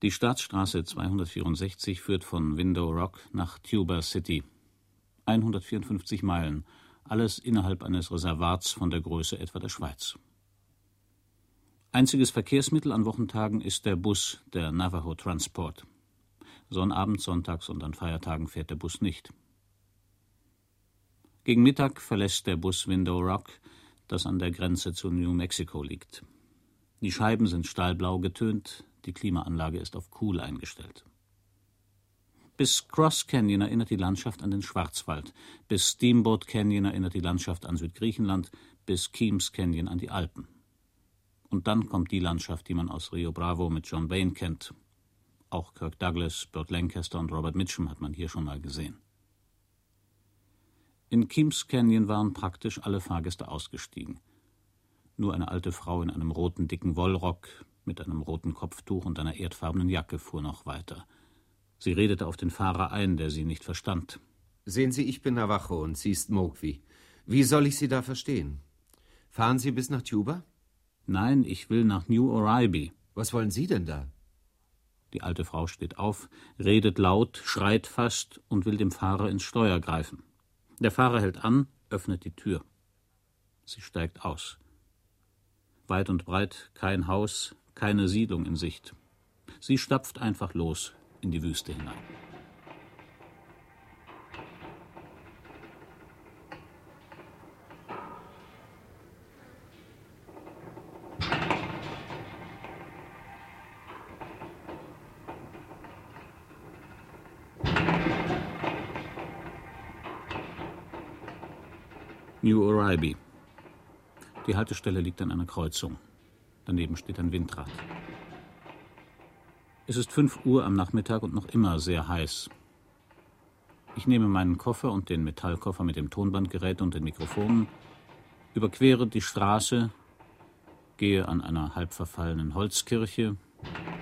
Die Staatsstraße 264 führt von Window Rock nach Tuba City. 154 Meilen, alles innerhalb eines Reservats von der Größe etwa der Schweiz. Einziges Verkehrsmittel an Wochentagen ist der Bus der Navajo Transport. Sonnabends, sonntags und an Feiertagen fährt der Bus nicht. Gegen Mittag verlässt der Bus Window Rock, das an der Grenze zu New Mexico liegt. Die Scheiben sind stahlblau getönt, die Klimaanlage ist auf cool eingestellt. Bis Cross Canyon erinnert die Landschaft an den Schwarzwald, bis Steamboat Canyon erinnert die Landschaft an Südgriechenland, bis Keams Canyon an die Alpen. Und dann kommt die Landschaft, die man aus Rio Bravo mit John Bain kennt. Auch Kirk Douglas, Burt Lancaster und Robert Mitchum hat man hier schon mal gesehen. In Keams Canyon waren praktisch alle Fahrgäste ausgestiegen. Nur eine alte Frau in einem roten dicken Wollrock mit einem roten Kopftuch und einer erdfarbenen Jacke fuhr noch weiter. Sie redete auf den Fahrer ein, der sie nicht verstand. Sehen Sie, ich bin Navajo und sie ist Mogwi. Wie soll ich Sie da verstehen? Fahren Sie bis nach Tuba? Nein, ich will nach New Oribe. Was wollen Sie denn da? Die alte Frau steht auf, redet laut, schreit fast und will dem Fahrer ins Steuer greifen. Der Fahrer hält an, öffnet die Tür. Sie steigt aus. Weit und breit kein Haus, keine Siedlung in Sicht. Sie stapft einfach los in die Wüste hinein. New Oribe. Die Haltestelle liegt an einer Kreuzung. Daneben steht ein Windrad. Es ist fünf Uhr am Nachmittag und noch immer sehr heiß. Ich nehme meinen Koffer und den Metallkoffer mit dem Tonbandgerät und den Mikrofonen, überquere die Straße, gehe an einer halb verfallenen Holzkirche,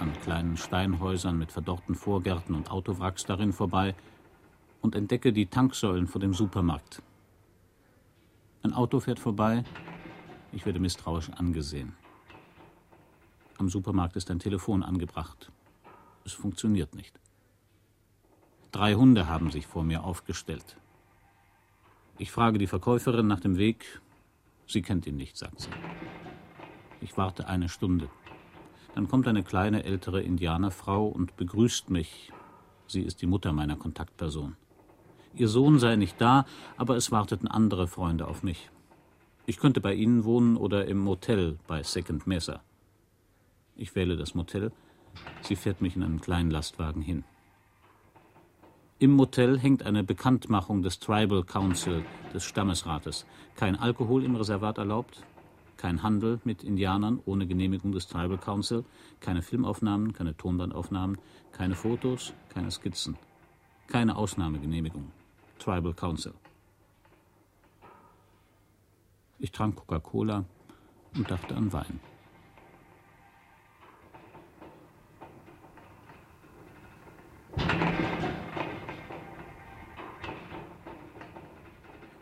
an kleinen Steinhäusern mit verdorrten Vorgärten und Autowracks darin vorbei und entdecke die Tanksäulen vor dem Supermarkt. Ein Auto fährt vorbei. Ich werde misstrauisch angesehen. Am Supermarkt ist ein Telefon angebracht. Es funktioniert nicht. Drei Hunde haben sich vor mir aufgestellt. Ich frage die Verkäuferin nach dem Weg. Sie kennt ihn nicht, sagt sie. Ich warte eine Stunde. Dann kommt eine kleine ältere Indianerfrau und begrüßt mich. Sie ist die Mutter meiner Kontaktperson. Ihr Sohn sei nicht da, aber es warteten andere Freunde auf mich. Ich könnte bei ihnen wohnen oder im Motel bei Second Mesa. Ich wähle das Motel. Sie fährt mich in einen kleinen Lastwagen hin. Im Motel hängt eine Bekanntmachung des Tribal Council, des Stammesrates. Kein Alkohol im Reservat erlaubt, kein Handel mit Indianern ohne Genehmigung des Tribal Council, keine Filmaufnahmen, keine Tonbandaufnahmen, keine Fotos, keine Skizzen, keine Ausnahmegenehmigung. Tribal Council. Ich trank Coca-Cola und dachte an Wein.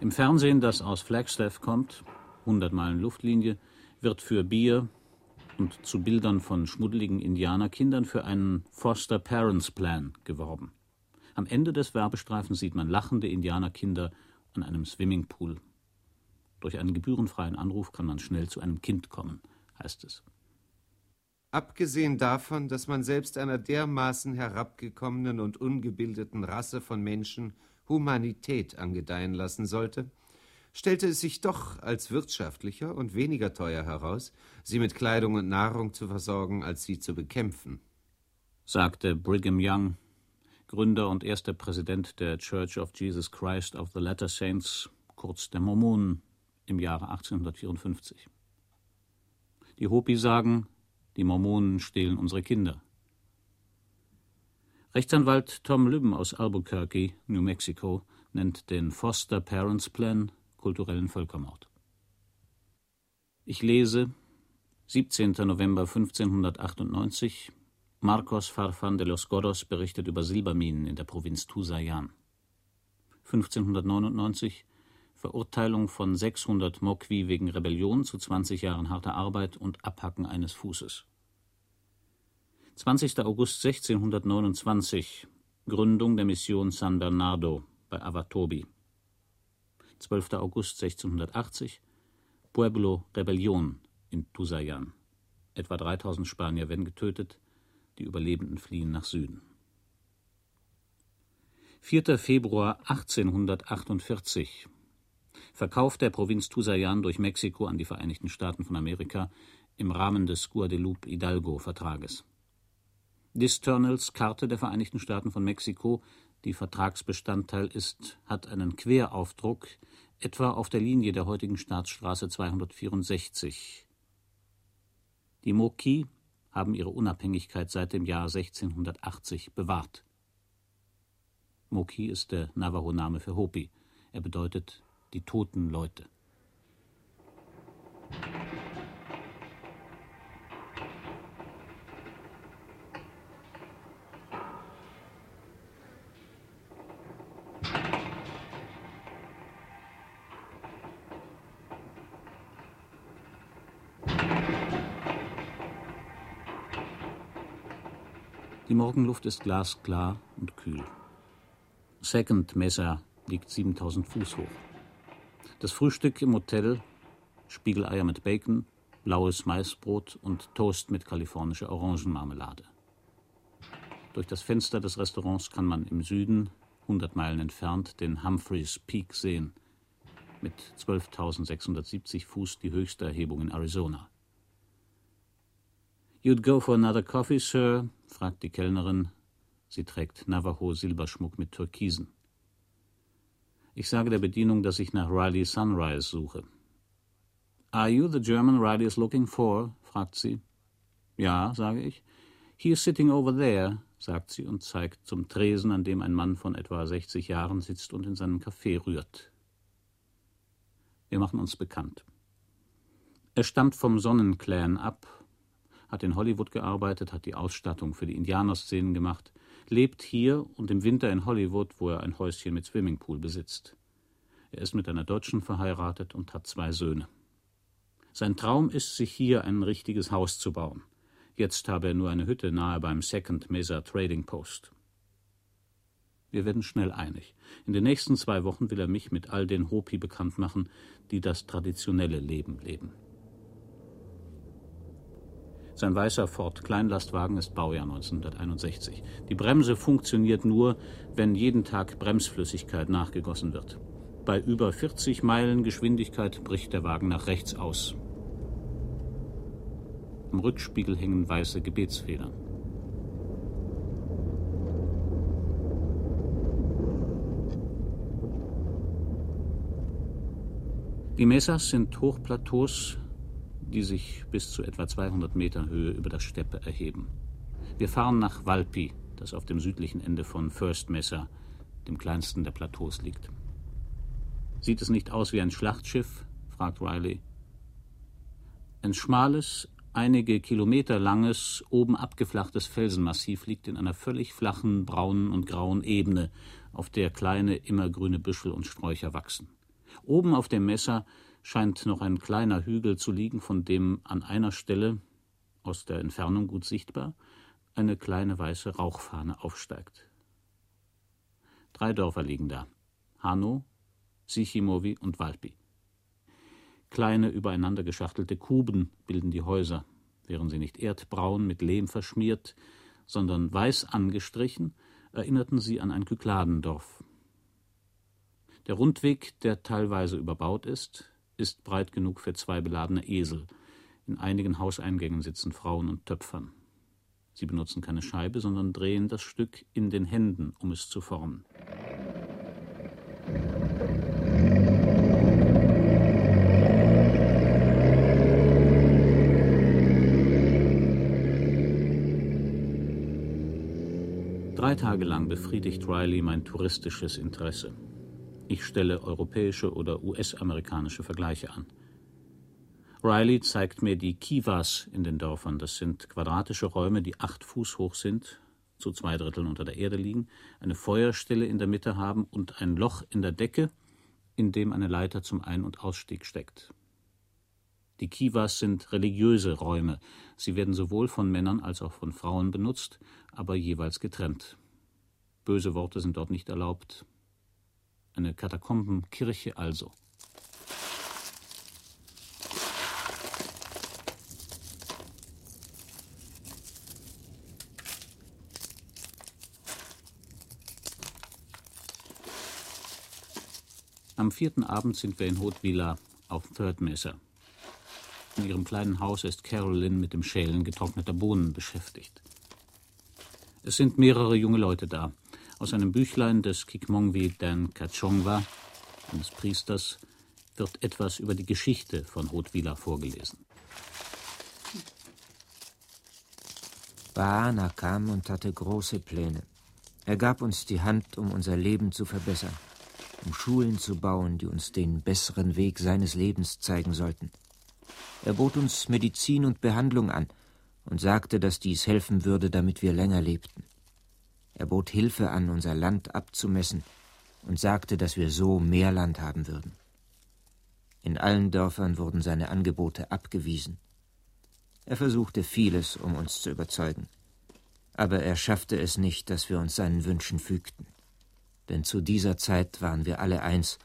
Im Fernsehen, das aus Flagstaff kommt, 100 Meilen Luftlinie, wird für Bier und zu Bildern von schmuddeligen Indianerkindern für einen Foster Parents Plan geworben. Am Ende des Werbestreifens sieht man lachende Indianerkinder an einem Swimmingpool. Durch einen gebührenfreien Anruf kann man schnell zu einem Kind kommen, heißt es. Abgesehen davon, dass man selbst einer dermaßen herabgekommenen und ungebildeten Rasse von Menschen Humanität angedeihen lassen sollte, stellte es sich doch als wirtschaftlicher und weniger teuer heraus, sie mit Kleidung und Nahrung zu versorgen, als sie zu bekämpfen, sagte Brigham Young, Gründer und erster Präsident der Church of Jesus Christ of the Latter Saints, kurz der Mormonen, im Jahre 1854. Die Hopi sagen, die Mormonen stehlen unsere Kinder. Rechtsanwalt Tom Lübben aus Albuquerque, New Mexico, nennt den Foster Parents Plan kulturellen Völkermord. Ich lese 17. November 1598 Marcos Farfan de los Godos berichtet über Silberminen in der Provinz Tusayan. 1599 Verurteilung von 600 Mokwi wegen Rebellion zu 20 Jahren harter Arbeit und Abhacken eines Fußes. 20. August 1629 Gründung der Mission San Bernardo bei Avatobi 12. August 1680 Pueblo Rebellion in Tusayan. Etwa 3000 Spanier werden getötet, die Überlebenden fliehen nach Süden. 4. Februar 1848 Verkauf der Provinz Tusayan durch Mexiko an die Vereinigten Staaten von Amerika im Rahmen des Guadeloupe-Hidalgo-Vertrages. Disturnals Karte der Vereinigten Staaten von Mexiko, die Vertragsbestandteil ist, hat einen Queraufdruck, etwa auf der Linie der heutigen Staatsstraße 264. Die Moqui haben ihre Unabhängigkeit seit dem Jahr 1680 bewahrt. Moqui ist der Navajo-Name für Hopi. Er bedeutet die toten Leute. Die Morgenluft ist glasklar und kühl. Second Mesa liegt 7000 Fuß hoch. Das Frühstück im Hotel: Spiegeleier mit Bacon, blaues Maisbrot und Toast mit kalifornischer Orangenmarmelade. Durch das Fenster des Restaurants kann man im Süden, 100 Meilen entfernt, den Humphreys Peak sehen, mit 12.670 Fuß die höchste Erhebung in Arizona. You'd go for another coffee, Sir? Fragt die Kellnerin. Sie trägt Navajo-Silberschmuck mit Türkisen. Ich sage der Bedienung, dass ich nach Riley Sunrise suche. Are you the German Riley is looking for? fragt sie. Ja, sage ich. He is sitting over there, sagt sie und zeigt zum Tresen, an dem ein Mann von etwa 60 Jahren sitzt und in seinem Kaffee rührt. Wir machen uns bekannt. Er stammt vom Sonnenclan ab hat in Hollywood gearbeitet, hat die Ausstattung für die Indianerszenen gemacht, lebt hier und im Winter in Hollywood, wo er ein Häuschen mit Swimmingpool besitzt. Er ist mit einer Deutschen verheiratet und hat zwei Söhne. Sein Traum ist, sich hier ein richtiges Haus zu bauen. Jetzt habe er nur eine Hütte nahe beim Second Mesa Trading Post. Wir werden schnell einig. In den nächsten zwei Wochen will er mich mit all den Hopi bekannt machen, die das traditionelle Leben leben. Sein weißer Ford Kleinlastwagen ist Baujahr 1961. Die Bremse funktioniert nur, wenn jeden Tag Bremsflüssigkeit nachgegossen wird. Bei über 40 Meilen Geschwindigkeit bricht der Wagen nach rechts aus. Am Rückspiegel hängen weiße Gebetsfedern. Die Mesas sind Hochplateaus die sich bis zu etwa 200 Meter Höhe über der Steppe erheben. Wir fahren nach Valpi, das auf dem südlichen Ende von First Mesa, dem kleinsten der Plateaus, liegt. Sieht es nicht aus wie ein Schlachtschiff? fragt Riley. Ein schmales, einige Kilometer langes, oben abgeflachtes Felsenmassiv liegt in einer völlig flachen, braunen und grauen Ebene, auf der kleine, immergrüne Büschel und Sträucher wachsen. Oben auf dem Messer scheint noch ein kleiner Hügel zu liegen, von dem an einer Stelle, aus der Entfernung gut sichtbar, eine kleine weiße Rauchfahne aufsteigt. Drei Dörfer liegen da: Hano, Sichimovi und Valpi. Kleine, übereinander geschachtelte Kuben bilden die Häuser, wären sie nicht erdbraun mit Lehm verschmiert, sondern weiß angestrichen, erinnerten sie an ein Kykladendorf. Der Rundweg, der teilweise überbaut ist, ist breit genug für zwei beladene Esel. In einigen Hauseingängen sitzen Frauen und Töpfern. Sie benutzen keine Scheibe, sondern drehen das Stück in den Händen, um es zu formen. Drei Tage lang befriedigt Riley mein touristisches Interesse. Ich stelle europäische oder US-amerikanische Vergleiche an. Riley zeigt mir die Kivas in den Dörfern. Das sind quadratische Räume, die acht Fuß hoch sind, zu zwei Dritteln unter der Erde liegen, eine Feuerstelle in der Mitte haben und ein Loch in der Decke, in dem eine Leiter zum Ein- und Ausstieg steckt. Die Kivas sind religiöse Räume. Sie werden sowohl von Männern als auch von Frauen benutzt, aber jeweils getrennt. Böse Worte sind dort nicht erlaubt. Eine Katakombenkirche also. Am vierten Abend sind wir in Haute auf Third Mesa. In ihrem kleinen Haus ist Carolyn mit dem Schälen getrockneter Bohnen beschäftigt. Es sind mehrere junge Leute da. Aus einem Büchlein des Kikmongwi Dan Kachongwa, eines Priesters, wird etwas über die Geschichte von Haute-Villa vorgelesen. Baana kam und hatte große Pläne. Er gab uns die Hand, um unser Leben zu verbessern, um Schulen zu bauen, die uns den besseren Weg seines Lebens zeigen sollten. Er bot uns Medizin und Behandlung an und sagte, dass dies helfen würde, damit wir länger lebten. Er bot Hilfe an, unser Land abzumessen und sagte, dass wir so mehr Land haben würden. In allen Dörfern wurden seine Angebote abgewiesen. Er versuchte vieles, um uns zu überzeugen. Aber er schaffte es nicht, dass wir uns seinen Wünschen fügten. Denn zu dieser Zeit waren wir alle eins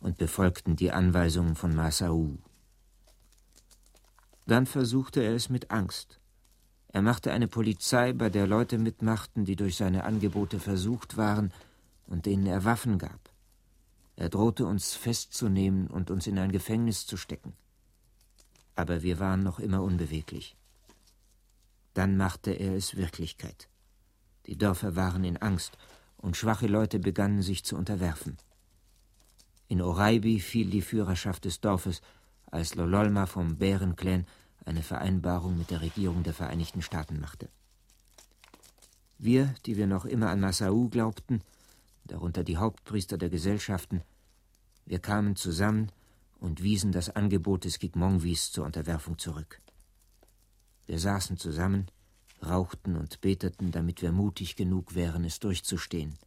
und befolgten die Anweisungen von Masau. Dann versuchte er es mit Angst. Er machte eine Polizei, bei der Leute mitmachten, die durch seine Angebote versucht waren und denen er Waffen gab. Er drohte uns festzunehmen und uns in ein Gefängnis zu stecken. Aber wir waren noch immer unbeweglich. Dann machte er es Wirklichkeit. Die Dörfer waren in Angst, und schwache Leute begannen sich zu unterwerfen. In Oraibi fiel die Führerschaft des Dorfes, als Lololma vom Bärenclan eine Vereinbarung mit der Regierung der Vereinigten Staaten machte. Wir, die wir noch immer an Nassau glaubten, darunter die Hauptpriester der Gesellschaften, wir kamen zusammen und wiesen das Angebot des Kikmongwis zur Unterwerfung zurück. Wir saßen zusammen, rauchten und beteten, damit wir mutig genug wären, es durchzustehen.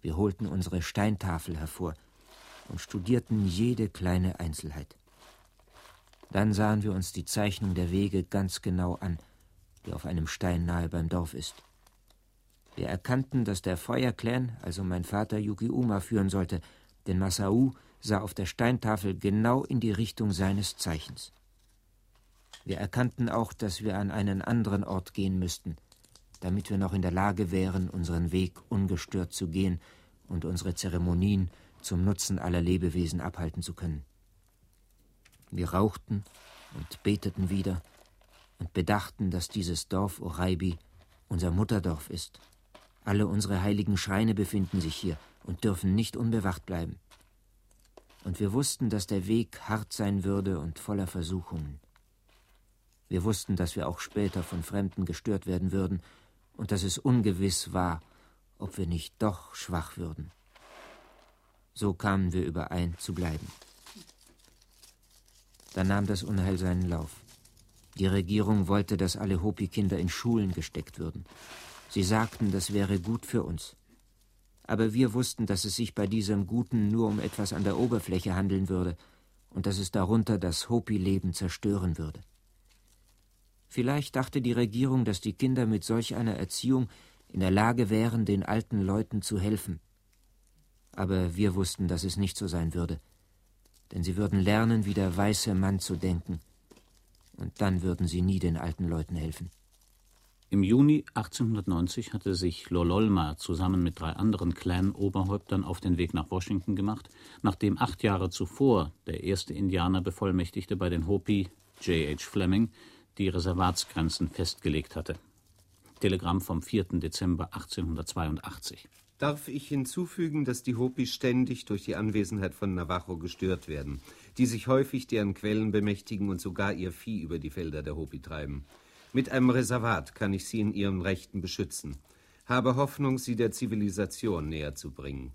Wir holten unsere Steintafel hervor und studierten jede kleine Einzelheit. Dann sahen wir uns die Zeichnung der Wege ganz genau an, die auf einem Stein nahe beim Dorf ist. Wir erkannten, dass der Feuerclan, also mein Vater Yukiuma, führen sollte, denn Masau sah auf der Steintafel genau in die Richtung seines Zeichens. Wir erkannten auch, dass wir an einen anderen Ort gehen müssten, damit wir noch in der Lage wären, unseren Weg ungestört zu gehen und unsere Zeremonien zum Nutzen aller Lebewesen abhalten zu können. Wir rauchten und beteten wieder und bedachten, dass dieses Dorf Oraibi unser Mutterdorf ist. Alle unsere heiligen Schreine befinden sich hier und dürfen nicht unbewacht bleiben. Und wir wussten, dass der Weg hart sein würde und voller Versuchungen. Wir wussten, dass wir auch später von Fremden gestört werden würden und dass es ungewiss war, ob wir nicht doch schwach würden. So kamen wir überein zu bleiben. Dann nahm das Unheil seinen Lauf. Die Regierung wollte, dass alle Hopi-Kinder in Schulen gesteckt würden. Sie sagten, das wäre gut für uns. Aber wir wussten, dass es sich bei diesem Guten nur um etwas an der Oberfläche handeln würde und dass es darunter das Hopi-Leben zerstören würde. Vielleicht dachte die Regierung, dass die Kinder mit solch einer Erziehung in der Lage wären, den alten Leuten zu helfen. Aber wir wussten, dass es nicht so sein würde denn sie würden lernen, wie der weiße Mann zu denken. Und dann würden sie nie den alten Leuten helfen. Im Juni 1890 hatte sich Lololma zusammen mit drei anderen Clan-Oberhäuptern auf den Weg nach Washington gemacht, nachdem acht Jahre zuvor der erste Indianerbevollmächtigte bei den Hopi, J.H. Fleming, die Reservatsgrenzen festgelegt hatte. Telegramm vom 4. Dezember 1882. Darf ich hinzufügen, dass die Hopi ständig durch die Anwesenheit von Navajo gestört werden, die sich häufig deren Quellen bemächtigen und sogar ihr Vieh über die Felder der Hopi treiben. Mit einem Reservat kann ich sie in ihren Rechten beschützen. Habe Hoffnung, sie der Zivilisation näher zu bringen.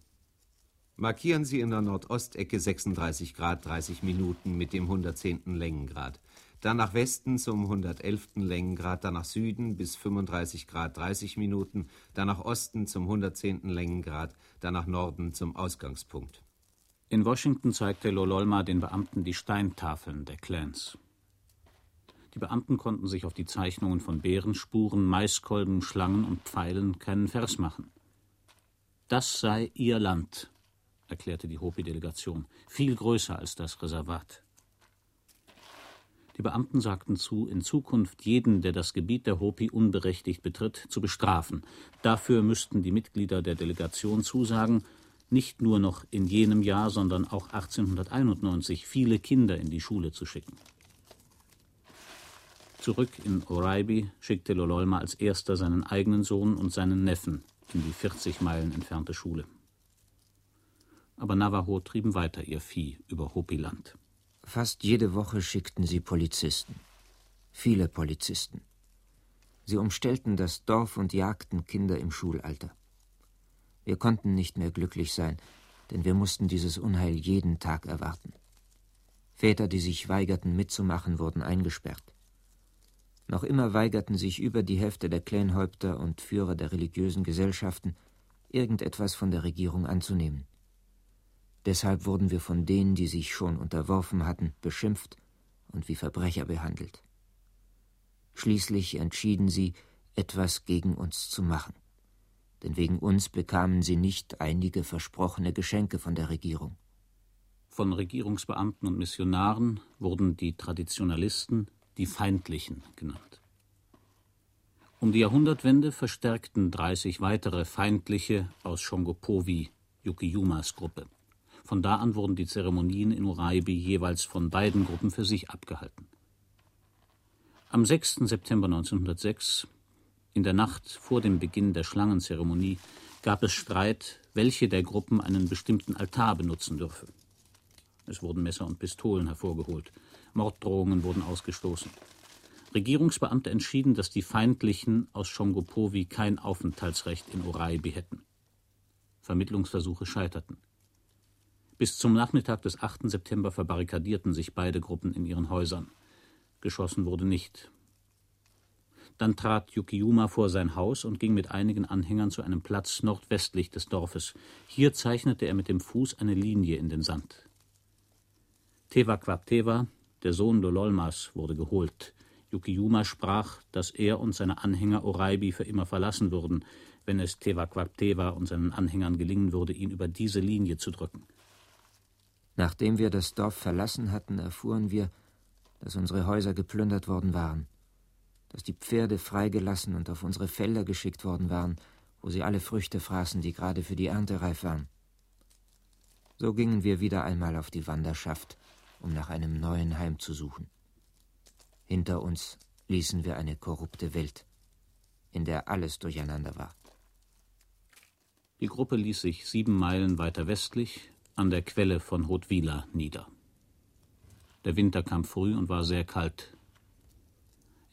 Markieren Sie in der Nordostecke 36 Grad 30 Minuten mit dem 110. Längengrad dann nach Westen zum 111. Längengrad, dann nach Süden bis 35 Grad 30 Minuten, dann nach Osten zum 110. Längengrad, dann nach Norden zum Ausgangspunkt. In Washington zeigte Lololma den Beamten die Steintafeln der Clans. Die Beamten konnten sich auf die Zeichnungen von Bärenspuren, Maiskolben, Schlangen und Pfeilen keinen Vers machen. Das sei ihr Land, erklärte die Hopi-Delegation, viel größer als das Reservat. Die Beamten sagten zu, in Zukunft jeden, der das Gebiet der Hopi unberechtigt betritt, zu bestrafen. Dafür müssten die Mitglieder der Delegation zusagen, nicht nur noch in jenem Jahr, sondern auch 1891 viele Kinder in die Schule zu schicken. Zurück in Oraibi schickte Lololma als erster seinen eigenen Sohn und seinen Neffen in die 40 Meilen entfernte Schule. Aber Navajo trieben weiter ihr Vieh über Hopiland. Fast jede Woche schickten sie Polizisten. Viele Polizisten. Sie umstellten das Dorf und jagten Kinder im Schulalter. Wir konnten nicht mehr glücklich sein, denn wir mussten dieses Unheil jeden Tag erwarten. Väter, die sich weigerten mitzumachen, wurden eingesperrt. Noch immer weigerten sich über die Hälfte der Clanhäupter und Führer der religiösen Gesellschaften, irgendetwas von der Regierung anzunehmen. Deshalb wurden wir von denen, die sich schon unterworfen hatten, beschimpft und wie Verbrecher behandelt. Schließlich entschieden sie, etwas gegen uns zu machen denn wegen uns bekamen sie nicht einige versprochene Geschenke von der Regierung. Von Regierungsbeamten und Missionaren wurden die Traditionalisten die Feindlichen genannt. Um die Jahrhundertwende verstärkten 30 weitere Feindliche aus Shongopovi Yukiyumas Gruppe. Von da an wurden die Zeremonien in Uraibi jeweils von beiden Gruppen für sich abgehalten. Am 6. September 1906 in der Nacht vor dem Beginn der Schlangenzeremonie gab es Streit, welche der Gruppen einen bestimmten Altar benutzen dürfe. Es wurden Messer und Pistolen hervorgeholt. Morddrohungen wurden ausgestoßen. Regierungsbeamte entschieden, dass die Feindlichen aus Shongopovi kein Aufenthaltsrecht in Oraibi hätten. Vermittlungsversuche scheiterten. Bis zum Nachmittag des 8. September verbarrikadierten sich beide Gruppen in ihren Häusern. Geschossen wurde nicht. Dann trat Yukiyuma vor sein Haus und ging mit einigen Anhängern zu einem Platz nordwestlich des Dorfes. Hier zeichnete er mit dem Fuß eine Linie in den Sand. Tewakwaptewa, der Sohn Lololmas, wurde geholt. Yukiyuma sprach, dass er und seine Anhänger Oraibi für immer verlassen würden, wenn es Tewakwaptewa und seinen Anhängern gelingen würde, ihn über diese Linie zu drücken. Nachdem wir das Dorf verlassen hatten, erfuhren wir, dass unsere Häuser geplündert worden waren dass die Pferde freigelassen und auf unsere Felder geschickt worden waren, wo sie alle Früchte fraßen, die gerade für die Ernte reif waren. So gingen wir wieder einmal auf die Wanderschaft, um nach einem neuen Heim zu suchen. Hinter uns ließen wir eine korrupte Welt, in der alles durcheinander war. Die Gruppe ließ sich sieben Meilen weiter westlich an der Quelle von Rotwila nieder. Der Winter kam früh und war sehr kalt,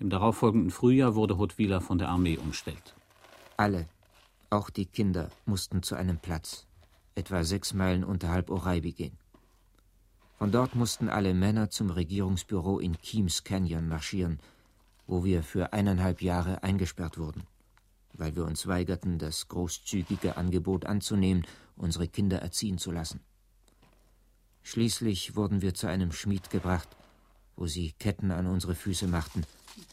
im darauffolgenden Frühjahr wurde Hotwila von der Armee umstellt. Alle, auch die Kinder, mussten zu einem Platz, etwa sechs Meilen unterhalb Oraibi gehen. Von dort mussten alle Männer zum Regierungsbüro in Keams Canyon marschieren, wo wir für eineinhalb Jahre eingesperrt wurden, weil wir uns weigerten, das großzügige Angebot anzunehmen, unsere Kinder erziehen zu lassen. Schließlich wurden wir zu einem Schmied gebracht, wo sie Ketten an unsere Füße machten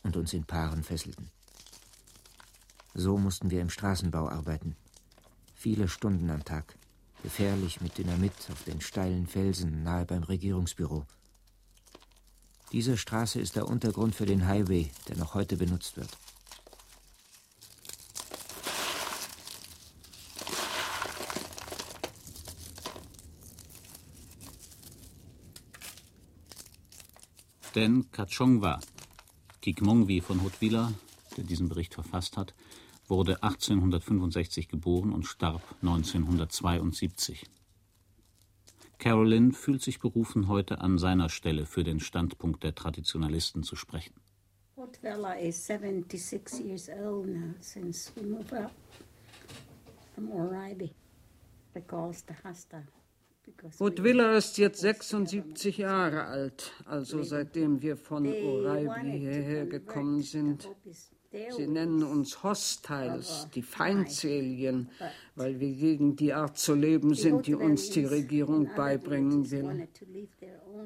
und uns in Paaren fesselten. So mussten wir im Straßenbau arbeiten. Viele Stunden am Tag. Gefährlich mit Dynamit auf den steilen Felsen nahe beim Regierungsbüro. Diese Straße ist der Untergrund für den Highway, der noch heute benutzt wird. Denn Kachongwa Kikmongwi von Hotwila, der diesen Bericht verfasst hat, wurde 1865 geboren und starb 1972. Carolyn fühlt sich berufen, heute an seiner Stelle für den Standpunkt der Traditionalisten zu sprechen. Hotwila is 76 years old now since we moved up from because the Woodwiller ist jetzt 76 Jahre alt, also seitdem wir von Oraibi hierher gekommen sind, Sie nennen uns Hostiles, die Feindselien, weil wir gegen die Art zu leben sind, die uns die Regierung beibringen will.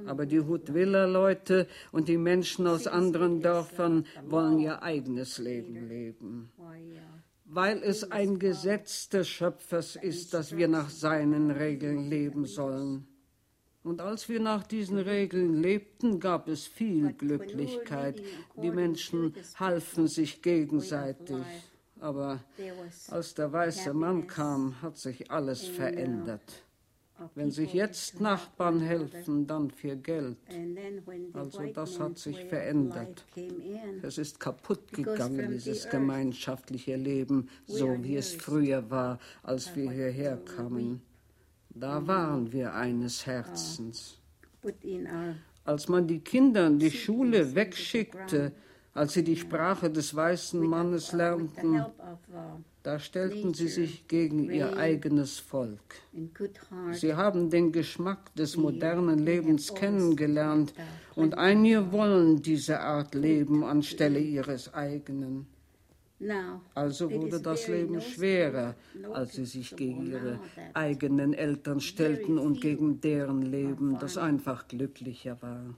Aber die Hutwiller-Leute und die Menschen aus anderen Dörfern wollen ihr eigenes Leben leben. Weil es ein Gesetz des Schöpfers ist, dass wir nach seinen Regeln leben sollen. Und als wir nach diesen Regeln lebten, gab es viel Glücklichkeit. Die Menschen halfen sich gegenseitig. Aber als der weiße Mann kam, hat sich alles verändert. Wenn sich jetzt Nachbarn helfen, dann für Geld. Also das hat sich verändert. Es ist kaputt gegangen, dieses gemeinschaftliche Leben, so wie es früher war, als wir hierher kamen. Da waren wir eines Herzens. Als man die Kinder in die Schule wegschickte, als sie die Sprache des weißen Mannes lernten, da stellten sie sich gegen ihr eigenes Volk. Sie haben den Geschmack des modernen Lebens kennengelernt und einige wollen diese Art leben anstelle ihres eigenen. Also wurde das Leben schwerer, als sie sich gegen ihre eigenen Eltern stellten und gegen deren Leben, das einfach glücklicher war.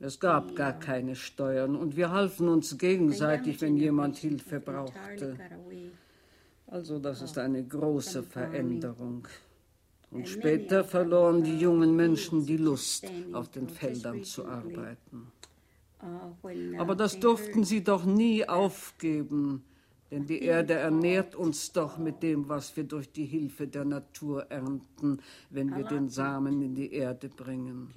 Es gab gar keine Steuern und wir halfen uns gegenseitig, wenn jemand Hilfe brauchte. Also das ist eine große Veränderung. Und später verloren die jungen Menschen die Lust, auf den Feldern zu arbeiten. Aber das durften sie doch nie aufgeben, denn die Erde ernährt uns doch mit dem, was wir durch die Hilfe der Natur ernten, wenn wir den Samen in die Erde bringen.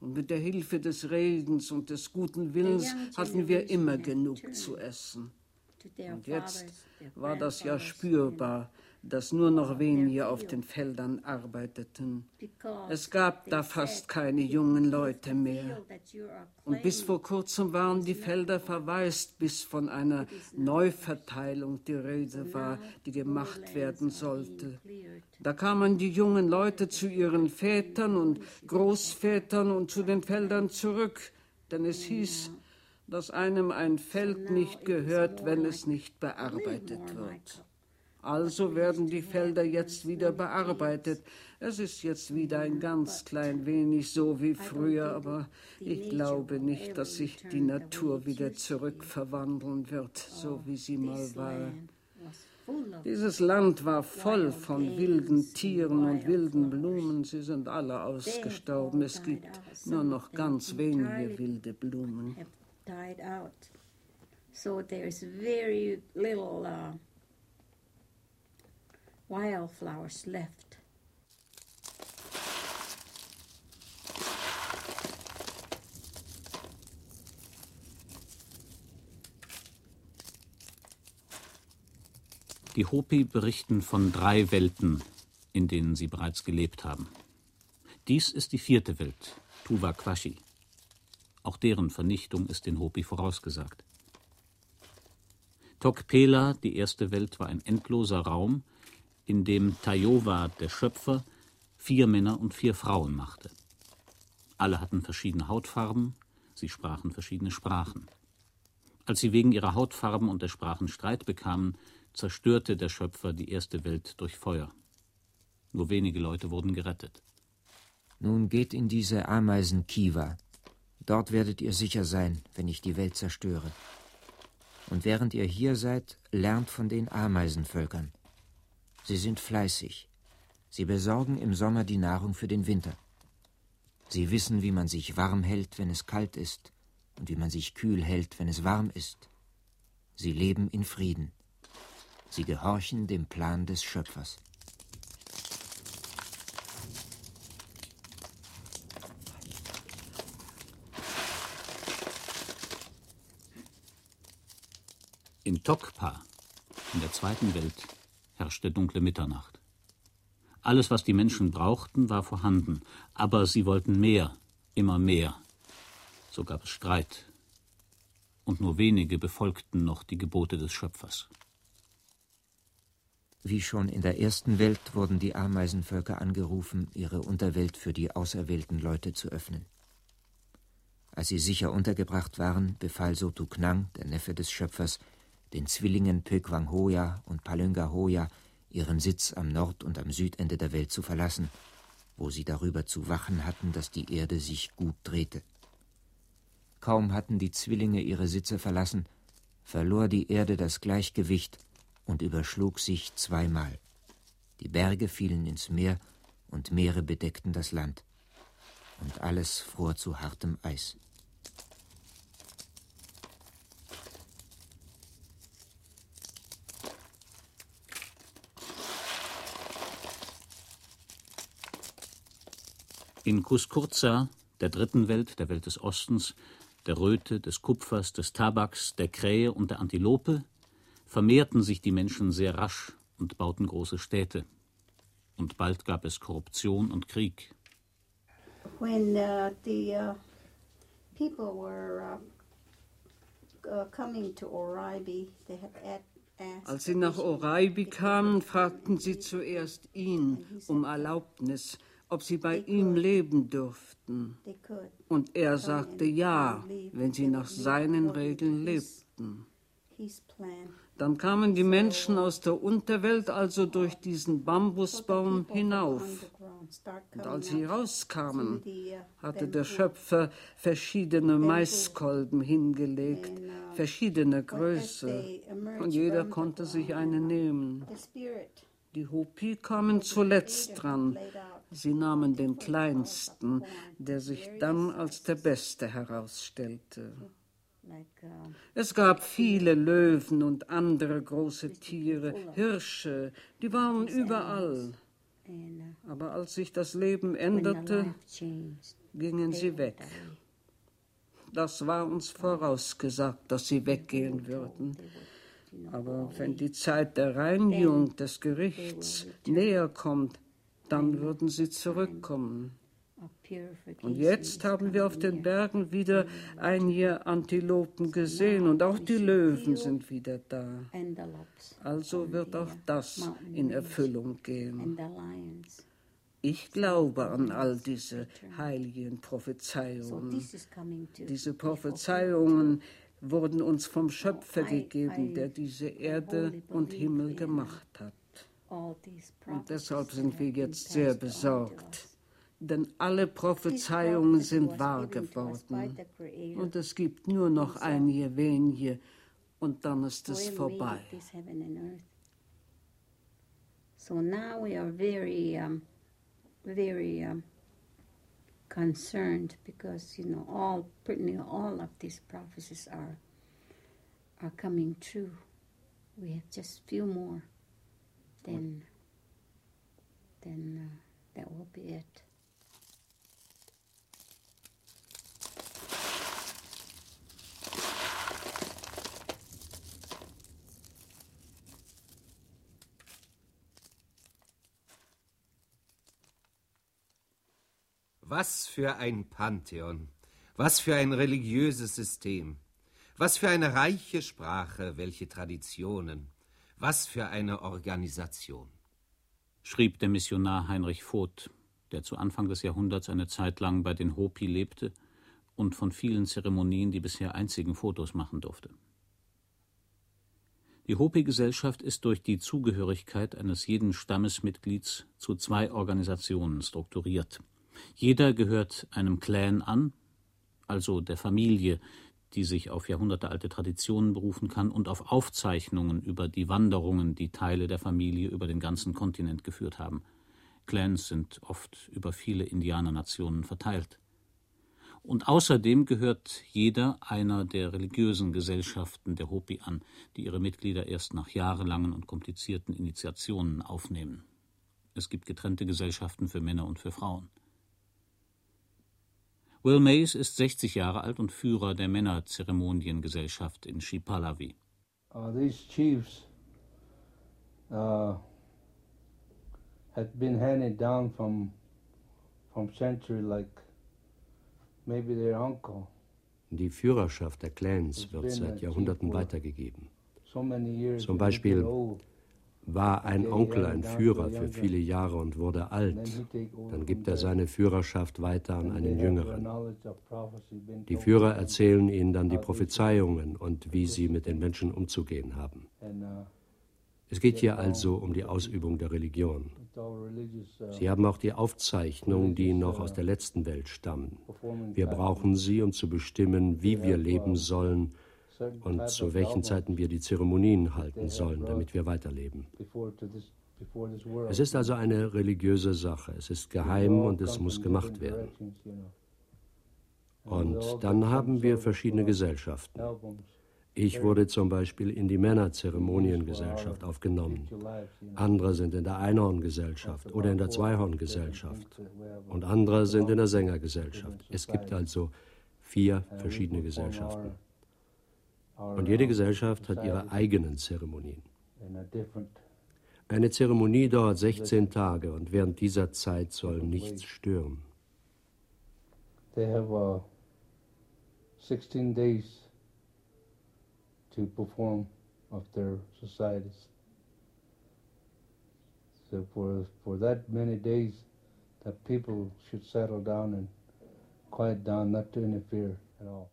Und mit der Hilfe des Regens und des guten Willens hatten wir immer genug zu essen. Und jetzt war das ja spürbar, dass nur noch wenige auf den Feldern arbeiteten. Es gab da fast keine jungen Leute mehr. Und bis vor kurzem waren die Felder verwaist, bis von einer Neuverteilung die Rede war, die gemacht werden sollte. Da kamen die jungen Leute zu ihren Vätern und Großvätern und zu den Feldern zurück, denn es hieß, dass einem ein Feld nicht gehört, wenn es nicht bearbeitet wird. Also werden die Felder jetzt wieder bearbeitet. Es ist jetzt wieder ein ganz klein wenig so wie früher, aber ich glaube nicht, dass sich die Natur wieder zurückverwandeln wird, so wie sie mal war. Dieses Land war voll von wilden Tieren und wilden Blumen. Sie sind alle ausgestorben. Es gibt nur noch ganz wenige wilde Blumen. So there's very little uh, wildflowers left. Die Hopi berichten von drei Welten, in denen sie bereits gelebt haben. Dies ist die vierte Welt, Tuwakwashi. Auch deren Vernichtung ist den Hopi vorausgesagt. Tokpela, die erste Welt, war ein endloser Raum, in dem Tayowa, der Schöpfer, vier Männer und vier Frauen machte. Alle hatten verschiedene Hautfarben, sie sprachen verschiedene Sprachen. Als sie wegen ihrer Hautfarben und der Sprachen Streit bekamen, zerstörte der Schöpfer die erste Welt durch Feuer. Nur wenige Leute wurden gerettet. Nun geht in diese Ameisen-Kiva. Dort werdet ihr sicher sein, wenn ich die Welt zerstöre. Und während ihr hier seid, lernt von den Ameisenvölkern. Sie sind fleißig. Sie besorgen im Sommer die Nahrung für den Winter. Sie wissen, wie man sich warm hält, wenn es kalt ist, und wie man sich kühl hält, wenn es warm ist. Sie leben in Frieden. Sie gehorchen dem Plan des Schöpfers. In Tokpa, in der zweiten Welt, herrschte dunkle Mitternacht. Alles, was die Menschen brauchten, war vorhanden, aber sie wollten mehr, immer mehr. So gab es Streit, und nur wenige befolgten noch die Gebote des Schöpfers. Wie schon in der ersten Welt wurden die Ameisenvölker angerufen, ihre Unterwelt für die auserwählten Leute zu öffnen. Als sie sicher untergebracht waren, befahl Sotu Knang, der Neffe des Schöpfers, den Zwillingen Pökwang Hoya und Palönga Hoya ihren Sitz am Nord- und am Südende der Welt zu verlassen, wo sie darüber zu wachen hatten, dass die Erde sich gut drehte. Kaum hatten die Zwillinge ihre Sitze verlassen, verlor die Erde das Gleichgewicht und überschlug sich zweimal. Die Berge fielen ins Meer und Meere bedeckten das Land. Und alles fror zu hartem Eis. In Kuskurza, der dritten Welt, der Welt des Ostens, der Röte, des Kupfers, des Tabaks, der Krähe und der Antilope, vermehrten sich die Menschen sehr rasch und bauten große Städte. Und bald gab es Korruption und Krieg. When uh, the uh, people were uh, uh coming to Oraibi, they had asked Als sie nach Oraibi kamen, fragten sie zuerst ihn um Erlaubnis, ob sie bei ihm leben dürften. Und er sagte ja, wenn sie nach seinen Regeln lebten. Dann kamen die Menschen aus der Unterwelt also durch diesen Bambusbaum hinauf. Und als sie rauskamen, hatte der Schöpfer verschiedene Maiskolben hingelegt, verschiedene Größe, und jeder konnte sich eine nehmen. Die Hopi kamen zuletzt dran, Sie nahmen den kleinsten, der sich dann als der beste herausstellte. Es gab viele Löwen und andere große Tiere, Hirsche, die waren überall. Aber als sich das Leben änderte, gingen sie weg. Das war uns vorausgesagt, dass sie weggehen würden. Aber wenn die Zeit der Reinigung des Gerichts näher kommt, dann würden sie zurückkommen. Und jetzt haben wir auf den Bergen wieder einige Antilopen gesehen und auch die Löwen sind wieder da. Also wird auch das in Erfüllung gehen. Ich glaube an all diese heiligen Prophezeiungen. Diese Prophezeiungen wurden uns vom Schöpfer gegeben, der diese Erde und Himmel gemacht hat. Und deshalb sind wir jetzt sehr besorgt, denn alle Prophezeiungen sind wahr geworden. Und es gibt nur noch einige wenige und dann ist es vorbei. So now we are very, um, very um, concerned because you know all, pretty all of these prophecies are are coming true. We have just few more uh, that will be it. Was für ein Pantheon, was für ein religiöses System, was für eine reiche Sprache, welche Traditionen. Was für eine Organisation. Schrieb der Missionar Heinrich Voth, der zu Anfang des Jahrhunderts eine Zeit lang bei den Hopi lebte und von vielen Zeremonien die bisher einzigen Fotos machen durfte. Die Hopi-Gesellschaft ist durch die Zugehörigkeit eines jeden Stammesmitglieds zu zwei Organisationen strukturiert. Jeder gehört einem Clan an, also der Familie, die sich auf jahrhundertealte Traditionen berufen kann und auf Aufzeichnungen über die Wanderungen, die Teile der Familie über den ganzen Kontinent geführt haben. Clans sind oft über viele Indianernationen verteilt. Und außerdem gehört jeder einer der religiösen Gesellschaften der Hopi an, die ihre Mitglieder erst nach jahrelangen und komplizierten Initiationen aufnehmen. Es gibt getrennte Gesellschaften für Männer und für Frauen. Will Mays ist 60 Jahre alt und Führer der Männerzeremoniengesellschaft in Shipalavi. Uh, these chiefs uh, had been handed down from from century like maybe their uncle. Die Führerschaft der Clans wird seit Jahrhunderten weitergegeben. Zum Beispiel War ein Onkel ein Führer für viele Jahre und wurde alt, dann gibt er seine Führerschaft weiter an einen Jüngeren. Die Führer erzählen ihnen dann die Prophezeiungen und wie sie mit den Menschen umzugehen haben. Es geht hier also um die Ausübung der Religion. Sie haben auch die Aufzeichnungen, die noch aus der letzten Welt stammen. Wir brauchen sie, um zu bestimmen, wie wir leben sollen und zu welchen Zeiten wir die Zeremonien halten sollen, damit wir weiterleben. Es ist also eine religiöse Sache. Es ist geheim und es muss gemacht werden. Und dann haben wir verschiedene Gesellschaften. Ich wurde zum Beispiel in die Männerzeremoniengesellschaft aufgenommen. Andere sind in der Einhorngesellschaft oder in der Zweihorngesellschaft. Und andere sind in der Sängergesellschaft. Es gibt also vier verschiedene Gesellschaften. Und jede Gesellschaft hat ihre eigenen Zeremonien. Eine Zeremonie dauert 16 Tage und während dieser Zeit soll nichts stören. They have uh, 16 days to perform of their societies. So for, for that many days, the people should settle down and quiet down, not to interfere at all.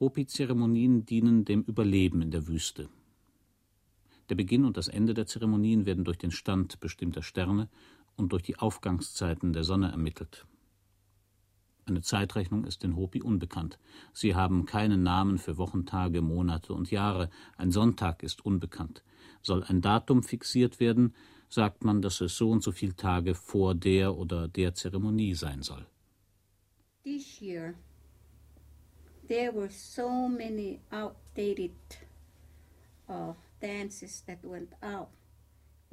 Hopi-Zeremonien dienen dem Überleben in der Wüste. Der Beginn und das Ende der Zeremonien werden durch den Stand bestimmter Sterne und durch die Aufgangszeiten der Sonne ermittelt. Eine Zeitrechnung ist den Hopi unbekannt. Sie haben keinen Namen für Wochentage, Monate und Jahre. Ein Sonntag ist unbekannt. Soll ein Datum fixiert werden, sagt man, dass es so und so viele Tage vor der oder der Zeremonie sein soll. This year there were so many outdated uh, dances that went out.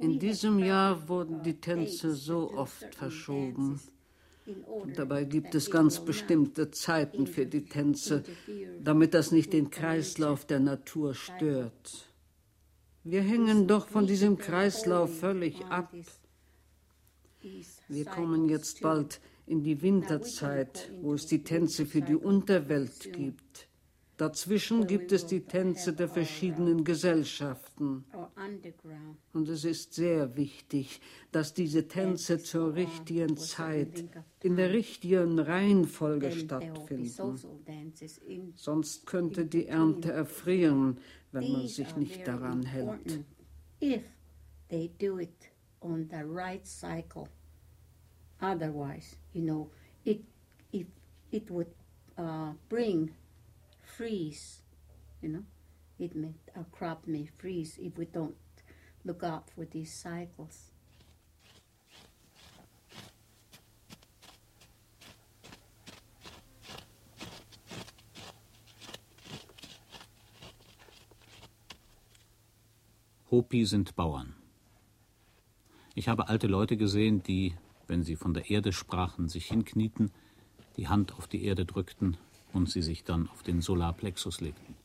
In diesem Jahr wurden die Tänze so oft verschoben. Dabei gibt es ganz bestimmte Zeiten für die Tänze, damit das nicht den Kreislauf der Natur stört. Wir hängen doch von diesem Kreislauf völlig ab. Wir kommen jetzt bald in die Winterzeit, wo es die Tänze für die Unterwelt gibt. Dazwischen gibt es die Tänze der verschiedenen Gesellschaften. Und es ist sehr wichtig, dass diese Tänze zur richtigen Zeit, in der richtigen Reihenfolge stattfinden. Sonst könnte die Ernte erfrieren, wenn man sich nicht daran hält. If they do it on the right cycle. Otherwise, you know, it it it would uh, bring freeze. You know, it may a crop may freeze if we don't look out for these cycles. Hopi sind Bauern. Ich habe alte Leute gesehen, die wenn sie von der Erde sprachen, sich hinknieten, die Hand auf die Erde drückten und sie sich dann auf den Solarplexus legten.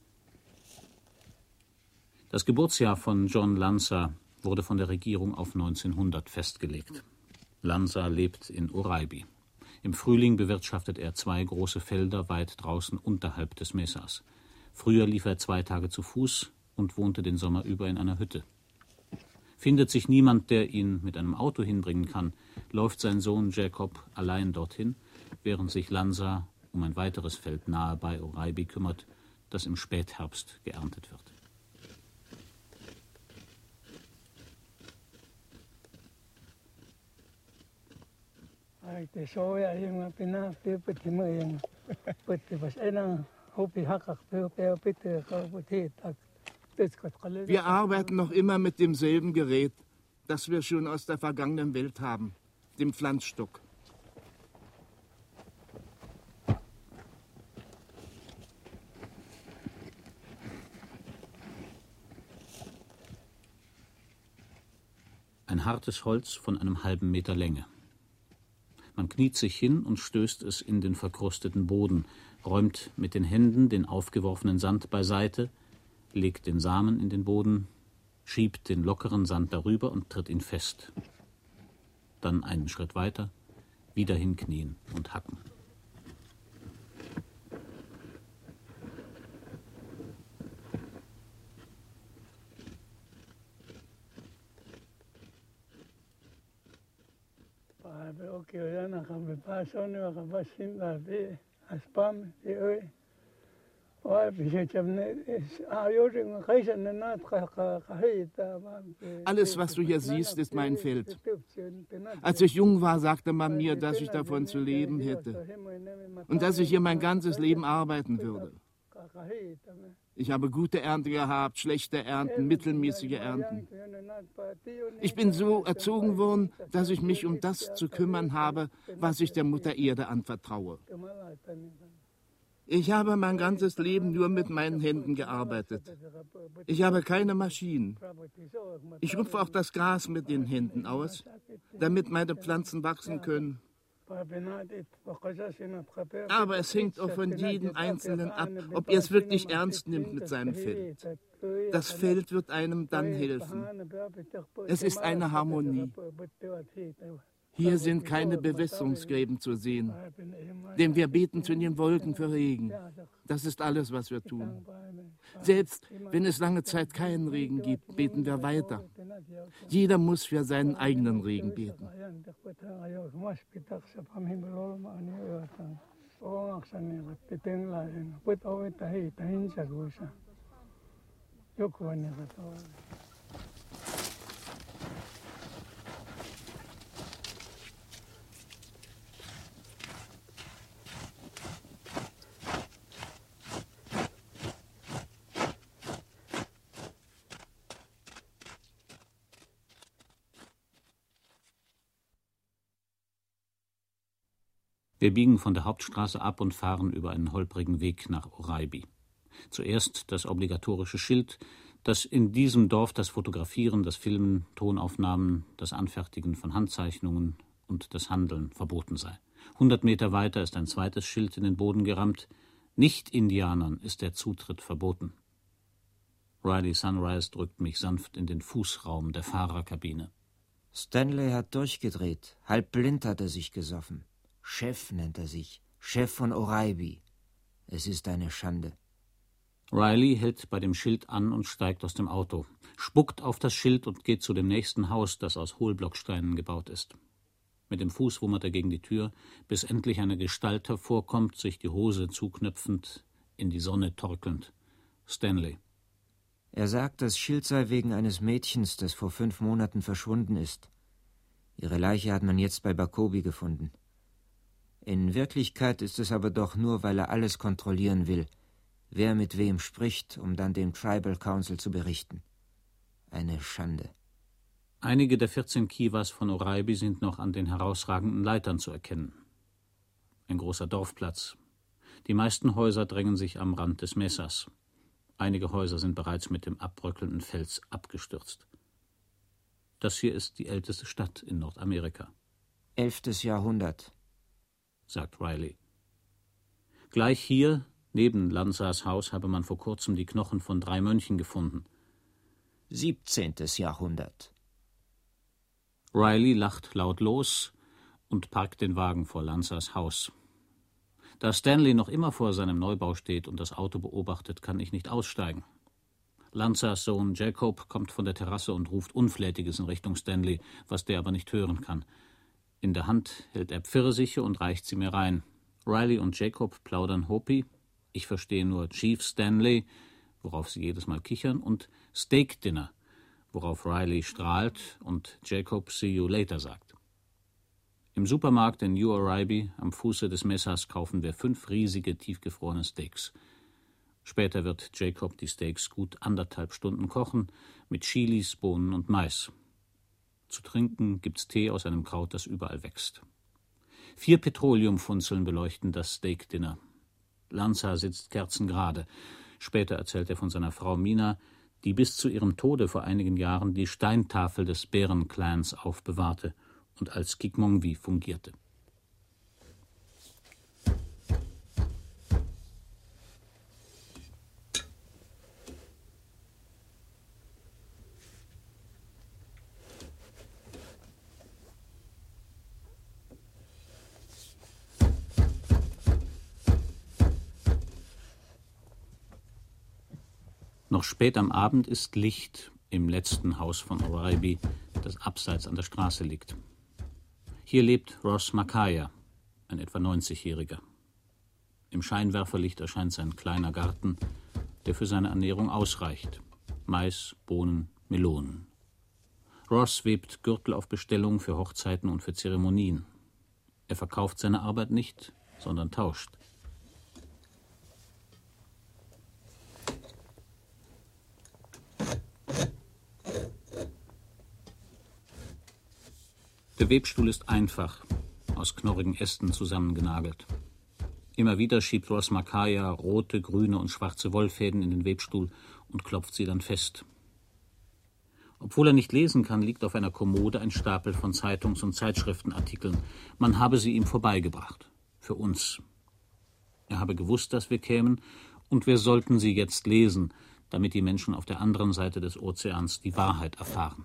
Das Geburtsjahr von John Lanza wurde von der Regierung auf 1900 festgelegt. Lanza lebt in Oraibi. Im Frühling bewirtschaftet er zwei große Felder weit draußen unterhalb des Mesas. Früher lief er zwei Tage zu Fuß und wohnte den Sommer über in einer Hütte. Findet sich niemand, der ihn mit einem Auto hinbringen kann, läuft sein Sohn Jacob allein dorthin, während sich Lanza um ein weiteres Feld nahe bei Oraibi kümmert, das im Spätherbst geerntet wird. Wir arbeiten noch immer mit demselben Gerät, das wir schon aus der vergangenen Welt haben, dem Pflanzstock. Ein hartes Holz von einem halben Meter Länge. Man kniet sich hin und stößt es in den verkrusteten Boden, räumt mit den Händen den aufgeworfenen Sand beiseite, legt den Samen in den Boden, schiebt den lockeren Sand darüber und tritt ihn fest. Dann einen Schritt weiter, wieder hinknien und hacken. באוקיינח, בפעשון, בחבשים, באבי, אספם, תראי. Alles, was du hier siehst, ist mein Feld. Als ich jung war, sagte man mir, dass ich davon zu leben hätte und dass ich hier mein ganzes Leben arbeiten würde. Ich habe gute Ernte gehabt, schlechte Ernten, mittelmäßige Ernten. Ich bin so erzogen worden, dass ich mich um das zu kümmern habe, was ich der Mutter Erde anvertraue. Ich habe mein ganzes Leben nur mit meinen Händen gearbeitet. Ich habe keine Maschinen. Ich rupfe auch das Gras mit den Händen aus, damit meine Pflanzen wachsen können. Aber es hängt auch von jedem Einzelnen ab, ob er es wirklich ernst nimmt mit seinem Feld. Das Feld wird einem dann helfen. Es ist eine Harmonie. Hier sind keine Bewässerungsgräben zu sehen, denn wir beten zu den Wolken für Regen. Das ist alles, was wir tun. Selbst wenn es lange Zeit keinen Regen gibt, beten wir weiter. Jeder muss für seinen eigenen Regen beten. Wir biegen von der Hauptstraße ab und fahren über einen holprigen Weg nach Oraibi. Zuerst das obligatorische Schild, dass in diesem Dorf das Fotografieren, das Filmen, Tonaufnahmen, das Anfertigen von Handzeichnungen und das Handeln verboten sei. Hundert Meter weiter ist ein zweites Schild in den Boden gerammt. Nicht-Indianern ist der Zutritt verboten. Riley Sunrise drückt mich sanft in den Fußraum der Fahrerkabine. Stanley hat durchgedreht. Halb blind hat er sich gesoffen. Chef nennt er sich, Chef von Oraibi. Es ist eine Schande. Riley hält bei dem Schild an und steigt aus dem Auto, spuckt auf das Schild und geht zu dem nächsten Haus, das aus Hohlblocksteinen gebaut ist. Mit dem Fuß wummert er gegen die Tür, bis endlich eine Gestalt hervorkommt, sich die Hose zuknöpfend, in die Sonne torkelnd. Stanley. Er sagt, das Schild sei wegen eines Mädchens, das vor fünf Monaten verschwunden ist. Ihre Leiche hat man jetzt bei Bakobi gefunden. In Wirklichkeit ist es aber doch nur, weil er alles kontrollieren will, wer mit wem spricht, um dann dem Tribal Council zu berichten. Eine Schande. Einige der 14 Kivas von Oraibi sind noch an den herausragenden Leitern zu erkennen. Ein großer Dorfplatz. Die meisten Häuser drängen sich am Rand des Messers. Einige Häuser sind bereits mit dem abbröckelnden Fels abgestürzt. Das hier ist die älteste Stadt in Nordamerika. Elftes Jahrhundert sagt Riley. Gleich hier, neben Lansas Haus, habe man vor kurzem die Knochen von drei Mönchen gefunden. 17. Jahrhundert. Riley lacht laut los und parkt den Wagen vor Lansas Haus. Da Stanley noch immer vor seinem Neubau steht und das Auto beobachtet, kann ich nicht aussteigen. Lanzas Sohn Jacob kommt von der Terrasse und ruft Unflätiges in Richtung Stanley, was der aber nicht hören kann. In der Hand hält er Pfirsiche und reicht sie mir rein. Riley und Jacob plaudern Hopi. Ich verstehe nur Chief Stanley, worauf sie jedes Mal kichern, und Steak Dinner, worauf Riley strahlt und Jacob See you later sagt. Im Supermarkt in New Oribe am Fuße des Messers kaufen wir fünf riesige tiefgefrorene Steaks. Später wird Jacob die Steaks gut anderthalb Stunden kochen mit Chilis, Bohnen und Mais. Zu trinken gibt's Tee aus einem Kraut, das überall wächst. Vier Petroleumfunzeln beleuchten das Steak-Dinner. Lanza sitzt kerzengerade. Später erzählt er von seiner Frau Mina, die bis zu ihrem Tode vor einigen Jahren die Steintafel des Bärenclans aufbewahrte und als Kikmongwi fungierte. Spät am Abend ist Licht im letzten Haus von Oraibi, das abseits an der Straße liegt. Hier lebt Ross Makaya, ein etwa 90-Jähriger. Im Scheinwerferlicht erscheint sein kleiner Garten, der für seine Ernährung ausreicht. Mais, Bohnen, Melonen. Ross webt Gürtel auf Bestellung für Hochzeiten und für Zeremonien. Er verkauft seine Arbeit nicht, sondern tauscht. Der Webstuhl ist einfach, aus knorrigen Ästen zusammengenagelt. Immer wieder schiebt Ross Makaya rote, grüne und schwarze Wollfäden in den Webstuhl und klopft sie dann fest. Obwohl er nicht lesen kann, liegt auf einer Kommode ein Stapel von Zeitungs- und Zeitschriftenartikeln. Man habe sie ihm vorbeigebracht. Für uns. Er habe gewusst, dass wir kämen, und wir sollten sie jetzt lesen, damit die Menschen auf der anderen Seite des Ozeans die Wahrheit erfahren.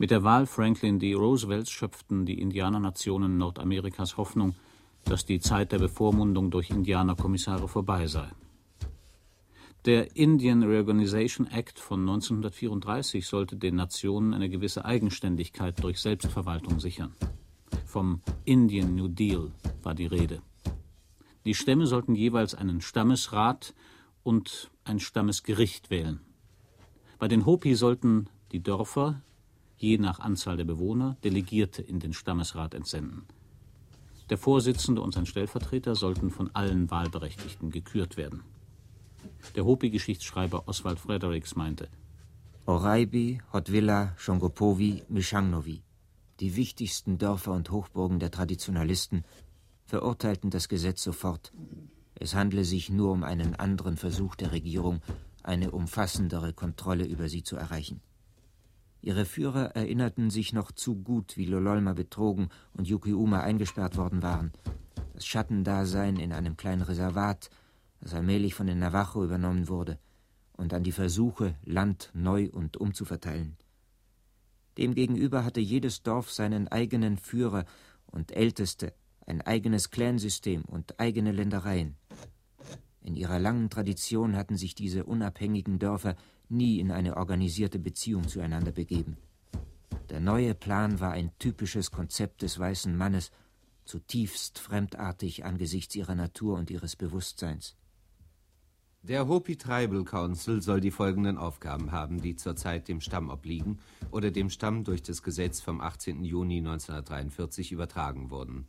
Mit der Wahl Franklin D. Roosevelts schöpften die Indianernationen Nordamerikas Hoffnung, dass die Zeit der Bevormundung durch Indianerkommissare vorbei sei. Der Indian Reorganization Act von 1934 sollte den Nationen eine gewisse Eigenständigkeit durch Selbstverwaltung sichern. Vom Indian New Deal war die Rede. Die Stämme sollten jeweils einen Stammesrat und ein Stammesgericht wählen. Bei den Hopi sollten die Dörfer, je nach Anzahl der Bewohner, Delegierte in den Stammesrat entsenden. Der Vorsitzende und sein Stellvertreter sollten von allen Wahlberechtigten gekürt werden. Der Hopi-Geschichtsschreiber Oswald Fredericks meinte, Oraibi, Hotvilla, Shongopovi, Mishangnovi, die wichtigsten Dörfer und Hochburgen der Traditionalisten, verurteilten das Gesetz sofort. Es handle sich nur um einen anderen Versuch der Regierung, eine umfassendere Kontrolle über sie zu erreichen. Ihre Führer erinnerten sich noch zu gut, wie Lololma betrogen und Yukiuma eingesperrt worden waren. Das Schattendasein in einem kleinen Reservat, das allmählich von den Navajo übernommen wurde, und an die Versuche, Land neu und umzuverteilen. Demgegenüber hatte jedes Dorf seinen eigenen Führer und Älteste, ein eigenes Clansystem und eigene Ländereien. In ihrer langen Tradition hatten sich diese unabhängigen Dörfer nie in eine organisierte Beziehung zueinander begeben. Der neue Plan war ein typisches Konzept des weißen Mannes, zutiefst fremdartig angesichts ihrer Natur und ihres Bewusstseins. Der Hopi Tribal Council soll die folgenden Aufgaben haben, die zurzeit dem Stamm obliegen oder dem Stamm durch das Gesetz vom 18. Juni 1943 übertragen wurden.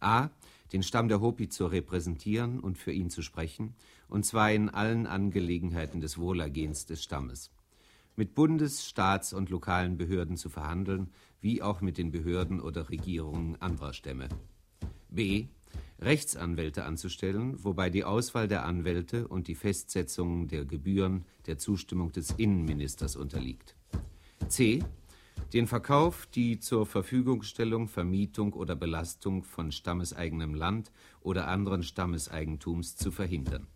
A. Den Stamm der Hopi zu repräsentieren und für ihn zu sprechen und zwar in allen Angelegenheiten des Wohlergehens des Stammes. Mit Bundes-, Staats- und lokalen Behörden zu verhandeln, wie auch mit den Behörden oder Regierungen anderer Stämme. b. Rechtsanwälte anzustellen, wobei die Auswahl der Anwälte und die Festsetzung der Gebühren der Zustimmung des Innenministers unterliegt. c. Den Verkauf, die zur Verfügungstellung, Vermietung oder Belastung von stammeseigenem Land oder anderen Stammeseigentums zu verhindern.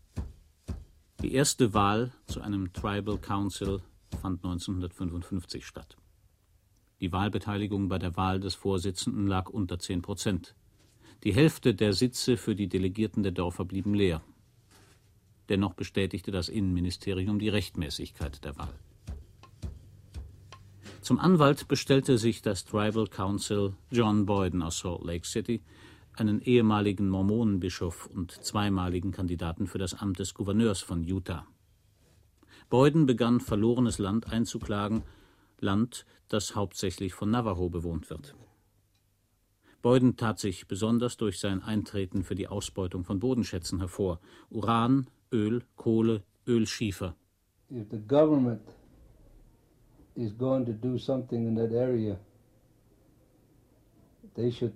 Die erste Wahl zu einem Tribal Council fand 1955 statt. Die Wahlbeteiligung bei der Wahl des Vorsitzenden lag unter 10 Prozent. Die Hälfte der Sitze für die Delegierten der Dörfer blieben leer. Dennoch bestätigte das Innenministerium die Rechtmäßigkeit der Wahl. Zum Anwalt bestellte sich das Tribal Council John Boyden aus Salt Lake City, einen ehemaligen Mormonenbischof und zweimaligen Kandidaten für das Amt des Gouverneurs von Utah. Boyden begann verlorenes Land einzuklagen, Land, das hauptsächlich von Navajo bewohnt wird. Boyden tat sich besonders durch sein Eintreten für die Ausbeutung von Bodenschätzen hervor: Uran, Öl, Kohle, Ölschiefer. If the government is going to do something in that area, they should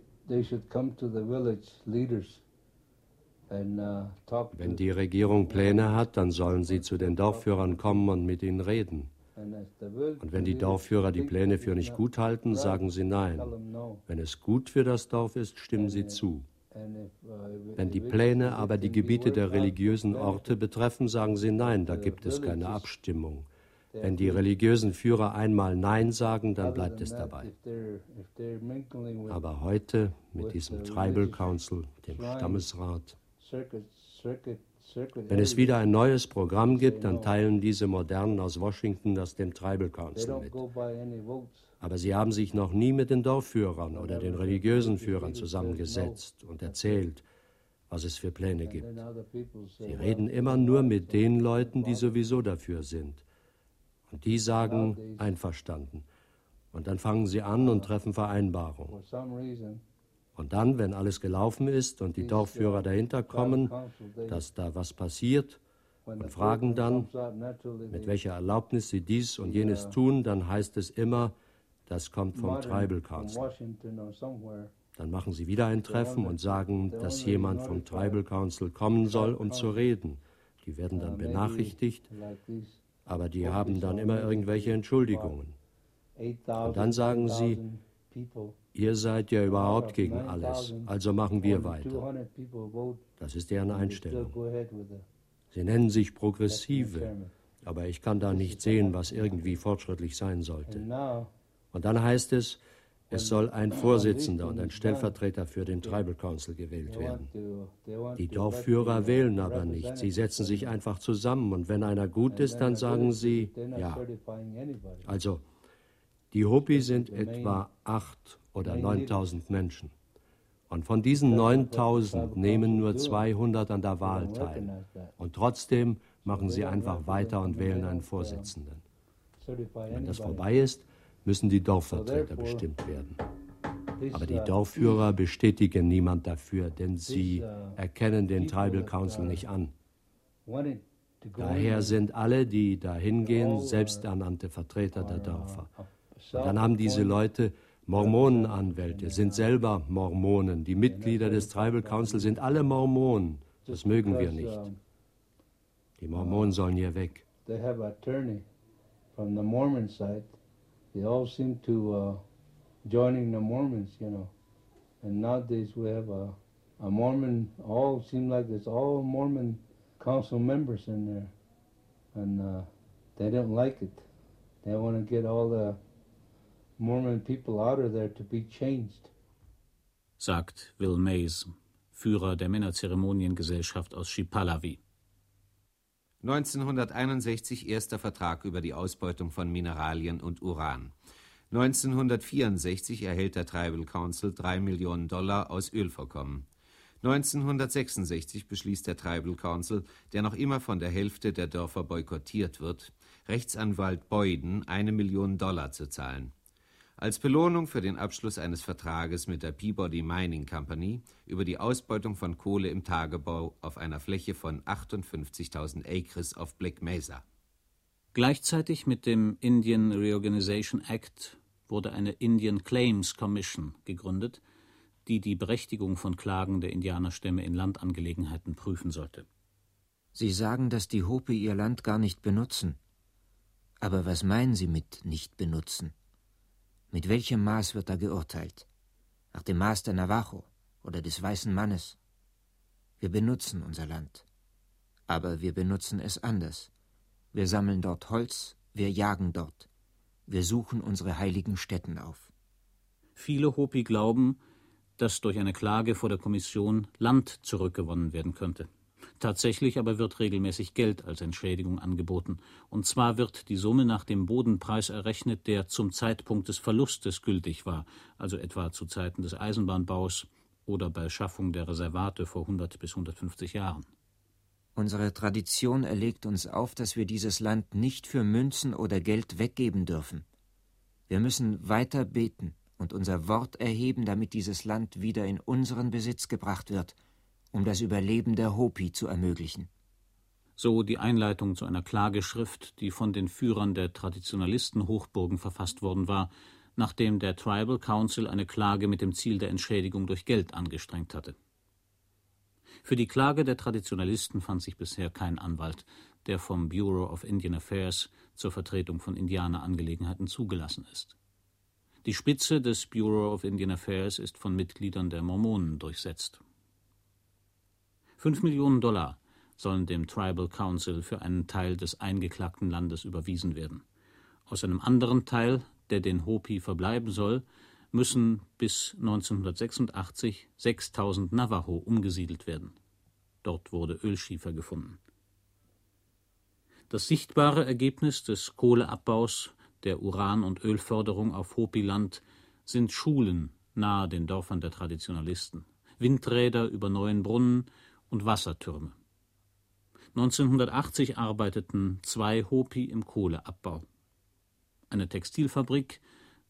Uh, Wenn die Regierung Pläne hat, dann sollen sie zu den Dorfführern kommen und mit ihnen reden. Und wenn die Dorfführer die Pläne für nicht gut halten, sagen sie nein. Wenn es gut für das Dorf ist, stimmen sie zu. uh, Wenn die Pläne aber die Gebiete der religiösen Orte betreffen, sagen sie nein, da gibt es keine Abstimmung. Wenn die religiösen Führer einmal Nein sagen, dann bleibt es dabei. Aber heute mit diesem Tribal Council, dem Stammesrat, Wenn es wieder ein neues Programm gibt, dann teilen diese Modernen aus Washington das dem Tribal Council mit. Aber sie haben sich noch nie mit den Dorfführern oder den religiösen Führern zusammengesetzt und erzählt, was es für Pläne gibt. Sie reden immer nur mit den Leuten, die sowieso dafür sind. Und die sagen einverstanden. Und dann fangen sie an und treffen Vereinbarungen. Und dann, wenn alles gelaufen ist und die Dorfführer dahinter kommen, dass da was passiert, und fragen dann, mit welcher Erlaubnis sie dies und jenes tun, dann heißt es immer, das kommt vom Tribal Council. Dann machen sie wieder ein Treffen und sagen, dass jemand vom Tribal Council kommen soll, um zu reden. Die werden dann benachrichtigt, aber die haben dann immer irgendwelche Entschuldigungen. Und dann sagen sie, ihr seid ja überhaupt gegen alles, also machen wir weiter. Das ist deren Einstellung. Sie nennen sich Progressive, aber ich kann da nicht sehen, was irgendwie fortschrittlich sein sollte. Und dann heißt es, es soll ein Vorsitzender und ein Stellvertreter für den Tribal Council gewählt werden. Die Dorfführer wählen aber nicht. Sie setzen sich einfach zusammen und wenn einer gut ist, dann sagen sie ja. Also, die Hopi sind etwa 8.000 oder 9.000 Menschen. Und von diesen 9.000 nehmen nur 200 an der Wahl teil. Und trotzdem machen sie einfach weiter und wählen einen Vorsitzenden. Wenn das vorbei ist, müssen die Dorfvertreter bestimmt werden. Aber die Dorfführer bestätigen niemand dafür, denn sie erkennen den Tribal Council nicht an. Daher sind alle, die dahin gehen, selbsternannte Vertreter der Dörfer. Und dann haben diese Leute Mormonenanwälte, sind selber Mormonen. Die Mitglieder des Tribal Council sind alle Mormonen. Das mögen wir nicht. Die Mormonen sollen hier weg. They have attorney from the Mormon side they all seem to uh, joining the Mormons, you know. And nowadays we have a, a Mormon, all seem like it's all Mormon council members in there. And uh, they don't like it. They want to get all the Mormon people out of there to be changed. Sagt Will Mays, Führer der Männerzeremoniengesellschaft aus Chipalawi. 1961 erster Vertrag über die Ausbeutung von Mineralien und Uran. 1964 erhält der Tribal Council 3 Millionen Dollar aus Ölvorkommen. 1966 beschließt der Tribal Council, der noch immer von der Hälfte der Dörfer boykottiert wird, Rechtsanwalt Boyden eine Million Dollar zu zahlen. Als Belohnung für den Abschluss eines Vertrages mit der Peabody Mining Company über die Ausbeutung von Kohle im Tagebau auf einer Fläche von 58.000 Acres auf Black Mesa. Gleichzeitig mit dem Indian Reorganization Act wurde eine Indian Claims Commission gegründet, die die Berechtigung von Klagen der Indianerstämme in Landangelegenheiten prüfen sollte. Sie sagen, dass die Hopi ihr Land gar nicht benutzen. Aber was meinen Sie mit nicht benutzen? Mit welchem Maß wird da geurteilt? Nach dem Maß der Navajo oder des weißen Mannes? Wir benutzen unser Land. Aber wir benutzen es anders. Wir sammeln dort Holz, wir jagen dort. Wir suchen unsere heiligen Stätten auf. Viele Hopi glauben, dass durch eine Klage vor der Kommission Land zurückgewonnen werden könnte. Tatsächlich aber wird regelmäßig Geld als Entschädigung angeboten, und zwar wird die Summe nach dem Bodenpreis errechnet, der zum Zeitpunkt des Verlustes gültig war, also etwa zu Zeiten des Eisenbahnbaus oder bei Schaffung der Reservate vor 100 bis 150 Jahren. Unsere Tradition erlegt uns auf, dass wir dieses Land nicht für Münzen oder Geld weggeben dürfen. Wir müssen weiter beten und unser Wort erheben, damit dieses Land wieder in unseren Besitz gebracht wird um das Überleben der Hopi zu ermöglichen. So die Einleitung zu einer Klageschrift, die von den Führern der Traditionalisten-Hochburgen verfasst worden war, nachdem der Tribal Council eine Klage mit dem Ziel der Entschädigung durch Geld angestrengt hatte. Für die Klage der Traditionalisten fand sich bisher kein Anwalt, der vom Bureau of Indian Affairs zur Vertretung von Indianerangelegenheiten zugelassen ist. Die Spitze des Bureau of Indian Affairs ist von Mitgliedern der Mormonen durchsetzt. Fünf Millionen Dollar sollen dem Tribal Council für einen Teil des eingeklagten Landes überwiesen werden. Aus einem anderen Teil, der den Hopi verbleiben soll, müssen bis 1986 6000 Navajo umgesiedelt werden. Dort wurde Ölschiefer gefunden. Das sichtbare Ergebnis des Kohleabbaus, der Uran- und Ölförderung auf Hopi-Land sind Schulen nahe den Dörfern der Traditionalisten, Windräder über neuen Brunnen und Wassertürme. 1980 arbeiteten zwei Hopi im Kohleabbau. Eine Textilfabrik,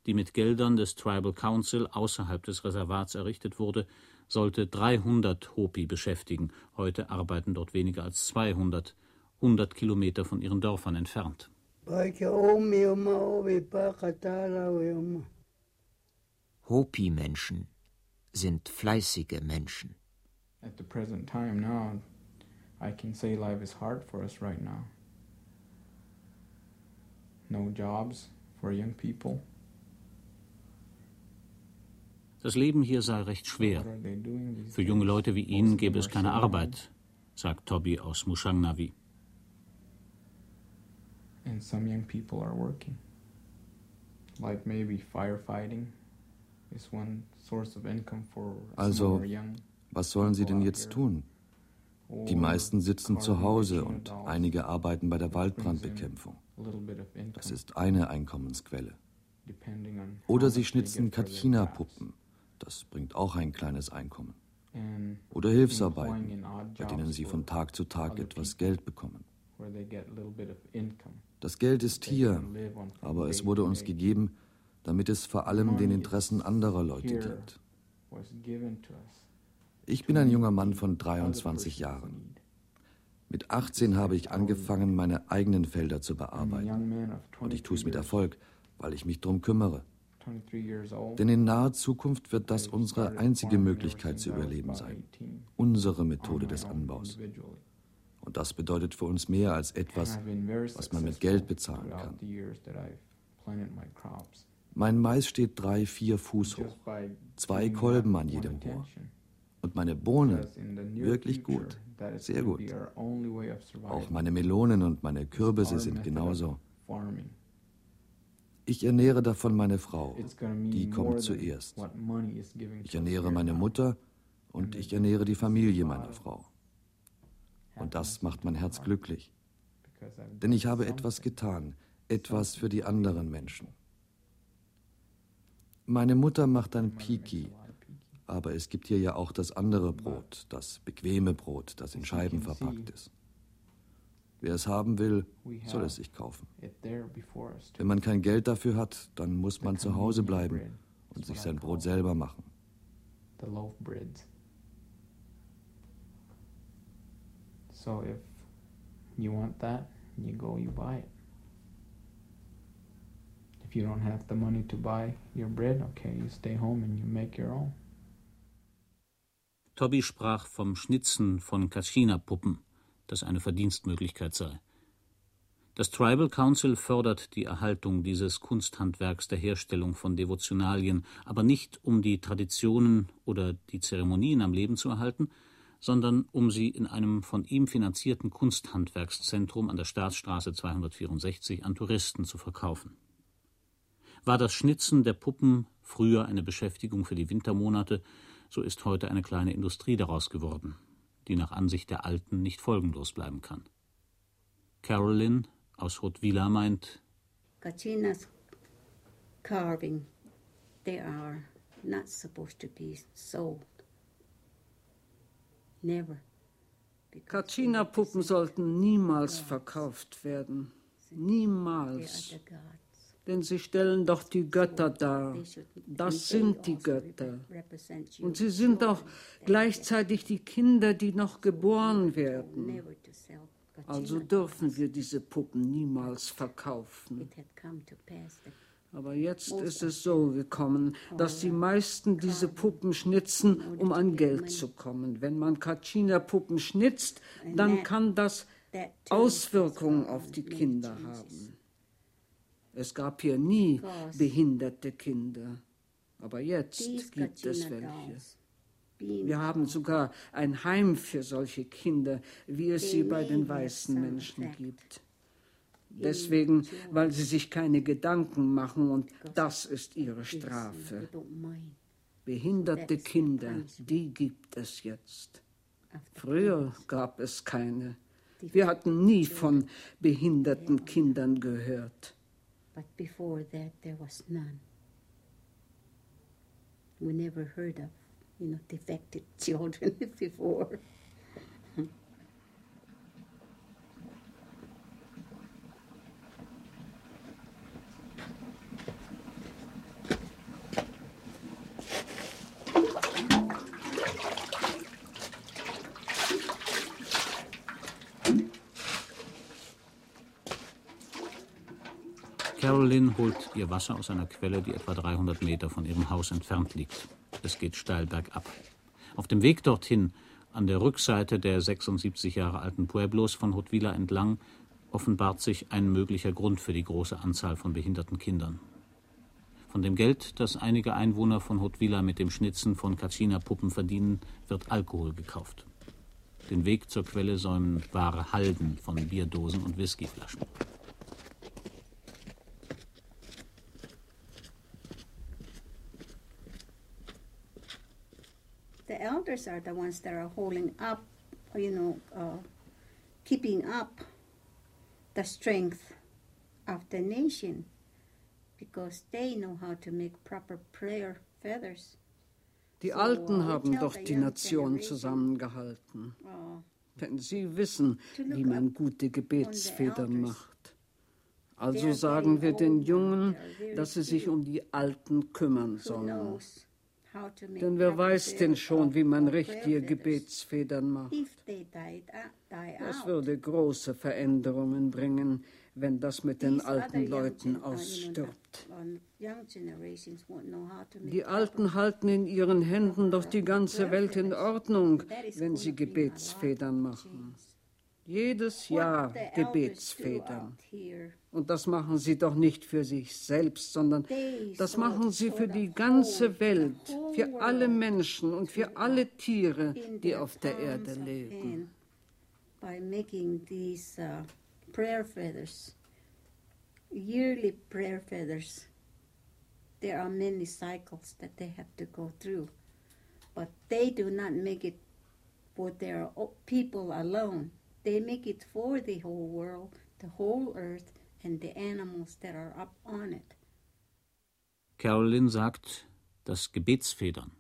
die mit Geldern des Tribal Council außerhalb des Reservats errichtet wurde, sollte 300 Hopi beschäftigen. Heute arbeiten dort weniger als 200, 100 Kilometer von ihren Dörfern entfernt. Hopi-Menschen sind fleißige Menschen. At the present time now, I can say life is hard for us right now. No jobs for young people. Das Leben hier sei recht schwer. Für junge Leute wie ihn gäbe es keine Arbeit, sagt Toby aus Mushangnavi. And some young people are working. Like maybe firefighting is one source of income for Also, was sollen sie denn jetzt tun? Die meisten sitzen zu Hause und einige arbeiten bei der Waldbrandbekämpfung. Das ist eine Einkommensquelle. Oder sie schnitzen Katkina-Puppen. Das bringt auch ein kleines Einkommen. Oder Hilfsarbeiten, bei denen sie von Tag zu Tag etwas Geld bekommen. Das Geld ist hier, aber es wurde uns gegeben, damit es vor allem den Interessen anderer Leute dient. Ich bin ein junger Mann von 23 Jahren. Mit 18 habe ich angefangen, meine eigenen Felder zu bearbeiten. Und ich tue es mit Erfolg, weil ich mich darum kümmere. Denn in naher Zukunft wird das unsere einzige Möglichkeit zu überleben sein. Unsere Methode des Anbaus. Und das bedeutet für uns mehr als etwas, was man mit Geld bezahlen kann. Mein Mais steht drei, vier Fuß hoch, zwei Kolben an jedem Rohr. Und meine Bohnen, wirklich gut, sehr gut. Auch meine Melonen und meine Kürbisse sind genauso. Ich ernähre davon meine Frau, die kommt zuerst. Ich ernähre meine Mutter und ich ernähre die Familie meiner Frau. Und das macht mein Herz glücklich. Denn ich habe etwas getan, etwas für die anderen Menschen. Meine Mutter macht ein Piki, aber es gibt hier ja auch das andere Brot, das bequeme Brot, das in Scheiben verpackt ist. Wer es haben will, soll es sich kaufen. Wenn man kein Geld dafür hat, dann muss man zu Hause bleiben und sich sein Brot selber machen. So if you want that, you go, you buy it. If you don't have the money to buy your bread, okay, you stay home and you make your own. Toby sprach vom Schnitzen von Kashina-Puppen, das eine Verdienstmöglichkeit sei. Das Tribal Council fördert die Erhaltung dieses Kunsthandwerks der Herstellung von Devotionalien, aber nicht um die Traditionen oder die Zeremonien am Leben zu erhalten, sondern um sie in einem von ihm finanzierten Kunsthandwerkszentrum an der Staatsstraße 264 an Touristen zu verkaufen. War das Schnitzen der Puppen früher eine Beschäftigung für die Wintermonate, so ist heute eine kleine Industrie daraus geworden, die nach Ansicht der Alten nicht folgenlos bleiben kann. Carolyn aus Rotvilla meint, Kachinas carving, they are not supposed to be sold. Kachina-Puppen sollten niemals verkauft werden. Niemals. Denn sie stellen doch die Götter dar. Das sind die Götter. Und sie sind auch gleichzeitig die Kinder, die noch geboren werden. Also dürfen wir diese Puppen niemals verkaufen. Aber jetzt ist es so gekommen, dass die meisten diese Puppen schnitzen, um an Geld zu kommen. Wenn man Kachina-Puppen schnitzt, dann kann das Auswirkungen auf die Kinder haben. Es gab hier nie behinderte Kinder, aber jetzt gibt es welche. Wir haben sogar ein Heim für solche Kinder, wie es sie bei den weißen Menschen gibt. Deswegen, weil sie sich keine Gedanken machen und das ist ihre Strafe. Behinderte Kinder, die gibt es jetzt. Früher gab es keine. Wir hatten nie von behinderten Kindern gehört. But before that there was none. We never heard of, you know, defected children before. Carolyn holt ihr Wasser aus einer Quelle, die etwa 300 Meter von ihrem Haus entfernt liegt. Es geht steil bergab. Auf dem Weg dorthin, an der Rückseite der 76 Jahre alten Pueblos von Hotwila entlang, offenbart sich ein möglicher Grund für die große Anzahl von behinderten Kindern. Von dem Geld, das einige Einwohner von Hotwila mit dem Schnitzen von Kachina-Puppen verdienen, wird Alkohol gekauft. Den Weg zur Quelle säumen wahre Halden von Bierdosen und Whiskyflaschen. Elders are the ones that are holding up, you know, uh, keeping up the strength of the nation because they know how to make proper prayer feathers. Die Alten haben doch die Nation zusammengehalten. Denn sie wissen, wie man gute Gebetsfedern macht. Also sagen wir den Jungen, dass sie sich um die Alten kümmern sollen. Denn wer weiß denn schon, wie man richtige Gebetsfedern macht? Das würde große Veränderungen bringen, wenn das mit den alten Leuten ausstirbt. Die Alten halten in ihren Händen doch die ganze Welt in Ordnung, wenn sie Gebetsfedern machen. Jedes Jahr Gebetsfedern. Und das machen sie doch nicht für sich selbst, sondern das machen sie für die ganze Welt, für alle Menschen und für alle Tiere, die auf der Erde leben. By making these uh, prayer feathers, yearly prayer feathers, there are many cycles that they have to go through, but they do not make it for their people alone. They make it for the whole world, the whole earth, and the animals that are up on it. Carolyn sagt, dass Gebetsfedern,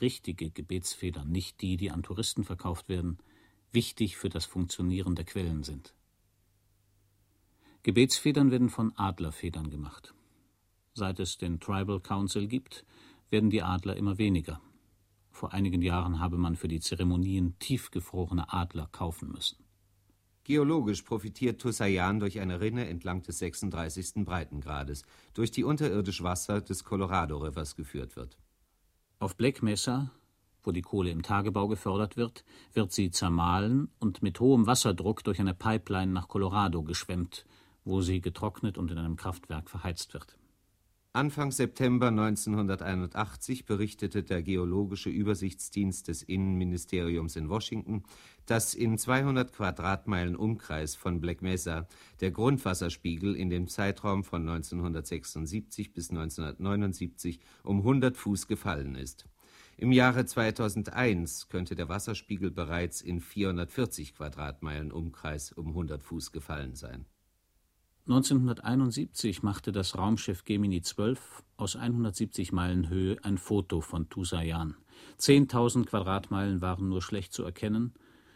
richtige Gebetsfedern, nicht die, die an Touristen verkauft werden, wichtig für das Funktionieren der Quellen sind. Gebetsfedern werden von Adlerfedern gemacht. Seit es den Tribal Council gibt, werden die Adler immer weniger. Vor einigen Jahren habe man für die Zeremonien tiefgefrorene Adler kaufen müssen. Geologisch profitiert Tusayan durch eine Rinne entlang des 36. Breitengrades, durch die unterirdisch Wasser des Colorado Rivers geführt wird. Auf Black Mesa, wo die Kohle im Tagebau gefördert wird, wird sie zermahlen und mit hohem Wasserdruck durch eine Pipeline nach Colorado geschwemmt, wo sie getrocknet und in einem Kraftwerk verheizt wird. Anfang September 1981 berichtete der Geologische Übersichtsdienst des Innenministeriums in Washington, dass in 200 Quadratmeilen Umkreis von Black Mesa der Grundwasserspiegel in dem Zeitraum von 1976 bis 1979 um 100 Fuß gefallen ist. Im Jahre 2001 könnte der Wasserspiegel bereits in 440 Quadratmeilen Umkreis um 100 Fuß gefallen sein 1971 machte das Raumschiff Gemini 12 aus 170 Meilen Höhe ein Foto von Tusayan. 10.000 Quadratmeilen waren nur schlecht zu erkennen,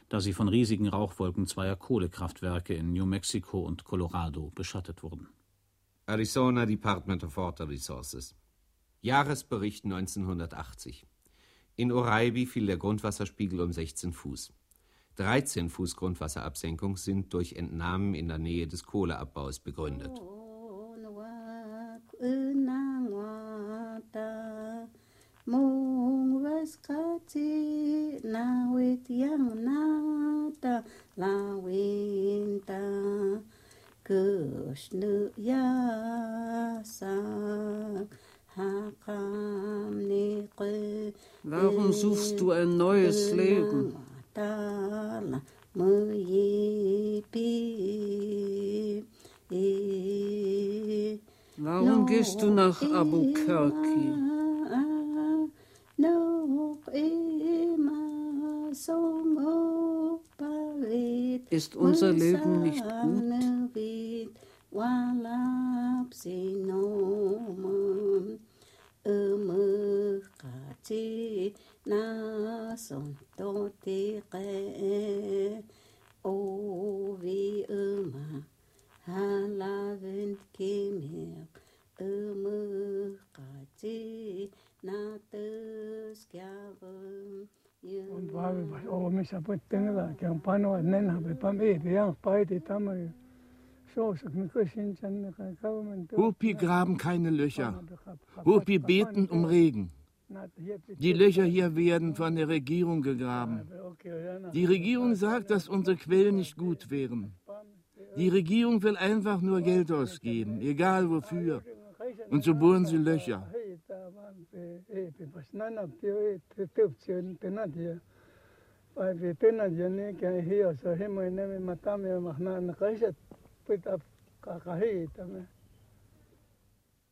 da sie von riesigen Rauchwolken zweier Kohlekraftwerke in New Mexico und Colorado beschattet wurden. Arizona Department of Water Resources. Jahresbericht 1980. In Oraibi fiel der Grundwasserspiegel um 16 Fuß. 13 Fuß Grundwasserabsenkung sind durch Entnahmen in der Nähe des Kohleabbaus begründet. Warum suchst du ein neues Leben? Warum gehst du nach Albuquerque? Ist unser Leben nicht gut? na son to ti qe o vi uma halaven kemer umu qati na tes kyavum und war oh mich aber denke da kein pano nen habe pam e ja beide tamme Hupi graben keine Löcher. Hupi beten um Regen. Die Löcher hier werden von der Regierung gegraben. Die Regierung sagt, dass unsere Quellen nicht gut wären. Die Regierung will einfach nur Geld ausgeben, egal wofür. Und so bohren sie Löcher.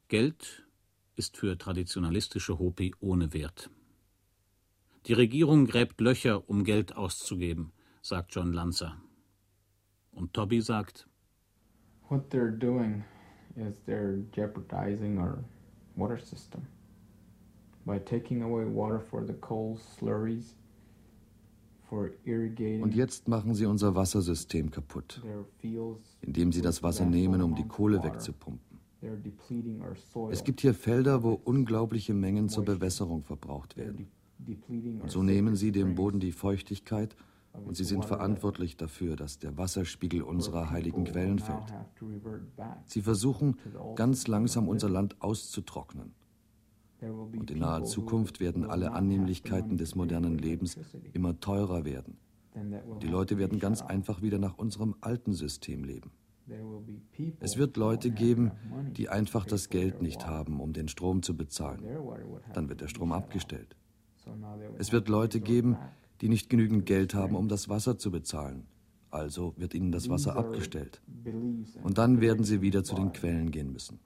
Geld ist für traditionalistische Hopi ohne Wert. Die Regierung gräbt Löcher, um Geld auszugeben, sagt John Lanza. Und Toby sagt, What they're doing is they're jeopardizing our water system by taking away water for the coal slurries und jetzt machen sie unser Wassersystem kaputt, indem sie das Wasser nehmen, um die Kohle wegzupumpen. Es gibt hier Felder, wo unglaubliche Mengen zur Bewässerung verbraucht werden. Und so nehmen sie dem Boden die Feuchtigkeit und sie sind verantwortlich dafür, dass der Wasserspiegel unserer heiligen Quellen fällt. Sie versuchen ganz langsam unser Land auszutrocknen. Und in naher Zukunft werden alle Annehmlichkeiten des modernen Lebens immer teurer werden. Die Leute werden ganz einfach wieder nach unserem alten System leben. Es wird Leute geben, die einfach das Geld nicht haben, um den Strom zu bezahlen. Dann wird der Strom abgestellt. Es wird Leute geben, die nicht genügend Geld haben, um das Wasser zu bezahlen. Also wird ihnen das Wasser abgestellt. Und dann werden sie wieder zu den Quellen gehen müssen.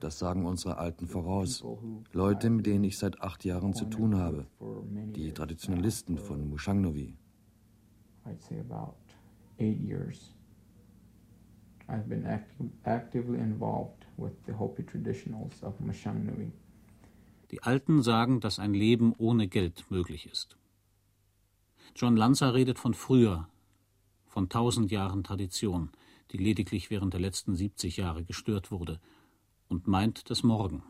Das sagen unsere Alten voraus. Leute, mit denen ich seit acht Jahren zu tun habe. Die Traditionalisten von Mushangnovi. I'd say about eight years. I've been active, actively involved with the Hopi traditionals of Mashangnui. Die Alten sagen, dass ein Leben ohne Geld möglich ist. John Lanza redet von früher, von tausend Jahren Tradition, die lediglich während der letzten 70 Jahre gestört wurde, und meint das Morgen.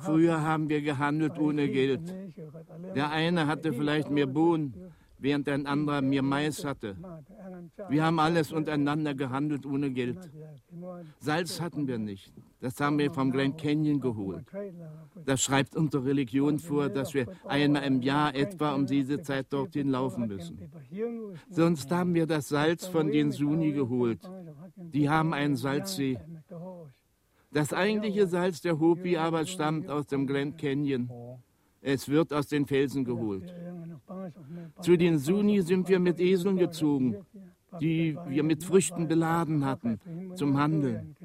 Früher haben wir gehandelt ohne Geld. Der eine hatte vielleicht mehr Bohnen, während ein anderer mehr Mais hatte. Wir haben alles untereinander gehandelt ohne Geld. Salz hatten wir nicht. Das haben wir vom Grand Canyon geholt. Das schreibt unsere Religion vor, dass wir einmal im Jahr etwa um diese Zeit dorthin laufen müssen. Sonst haben wir das Salz von den Suni geholt. Die haben einen Salzsee. Das eigentliche Salz der Hopi aber stammt aus dem Grand Canyon. Es wird aus den Felsen geholt. Zu den Suni sind wir mit Eseln gezogen, die wir mit Früchten beladen hatten, zum Handeln.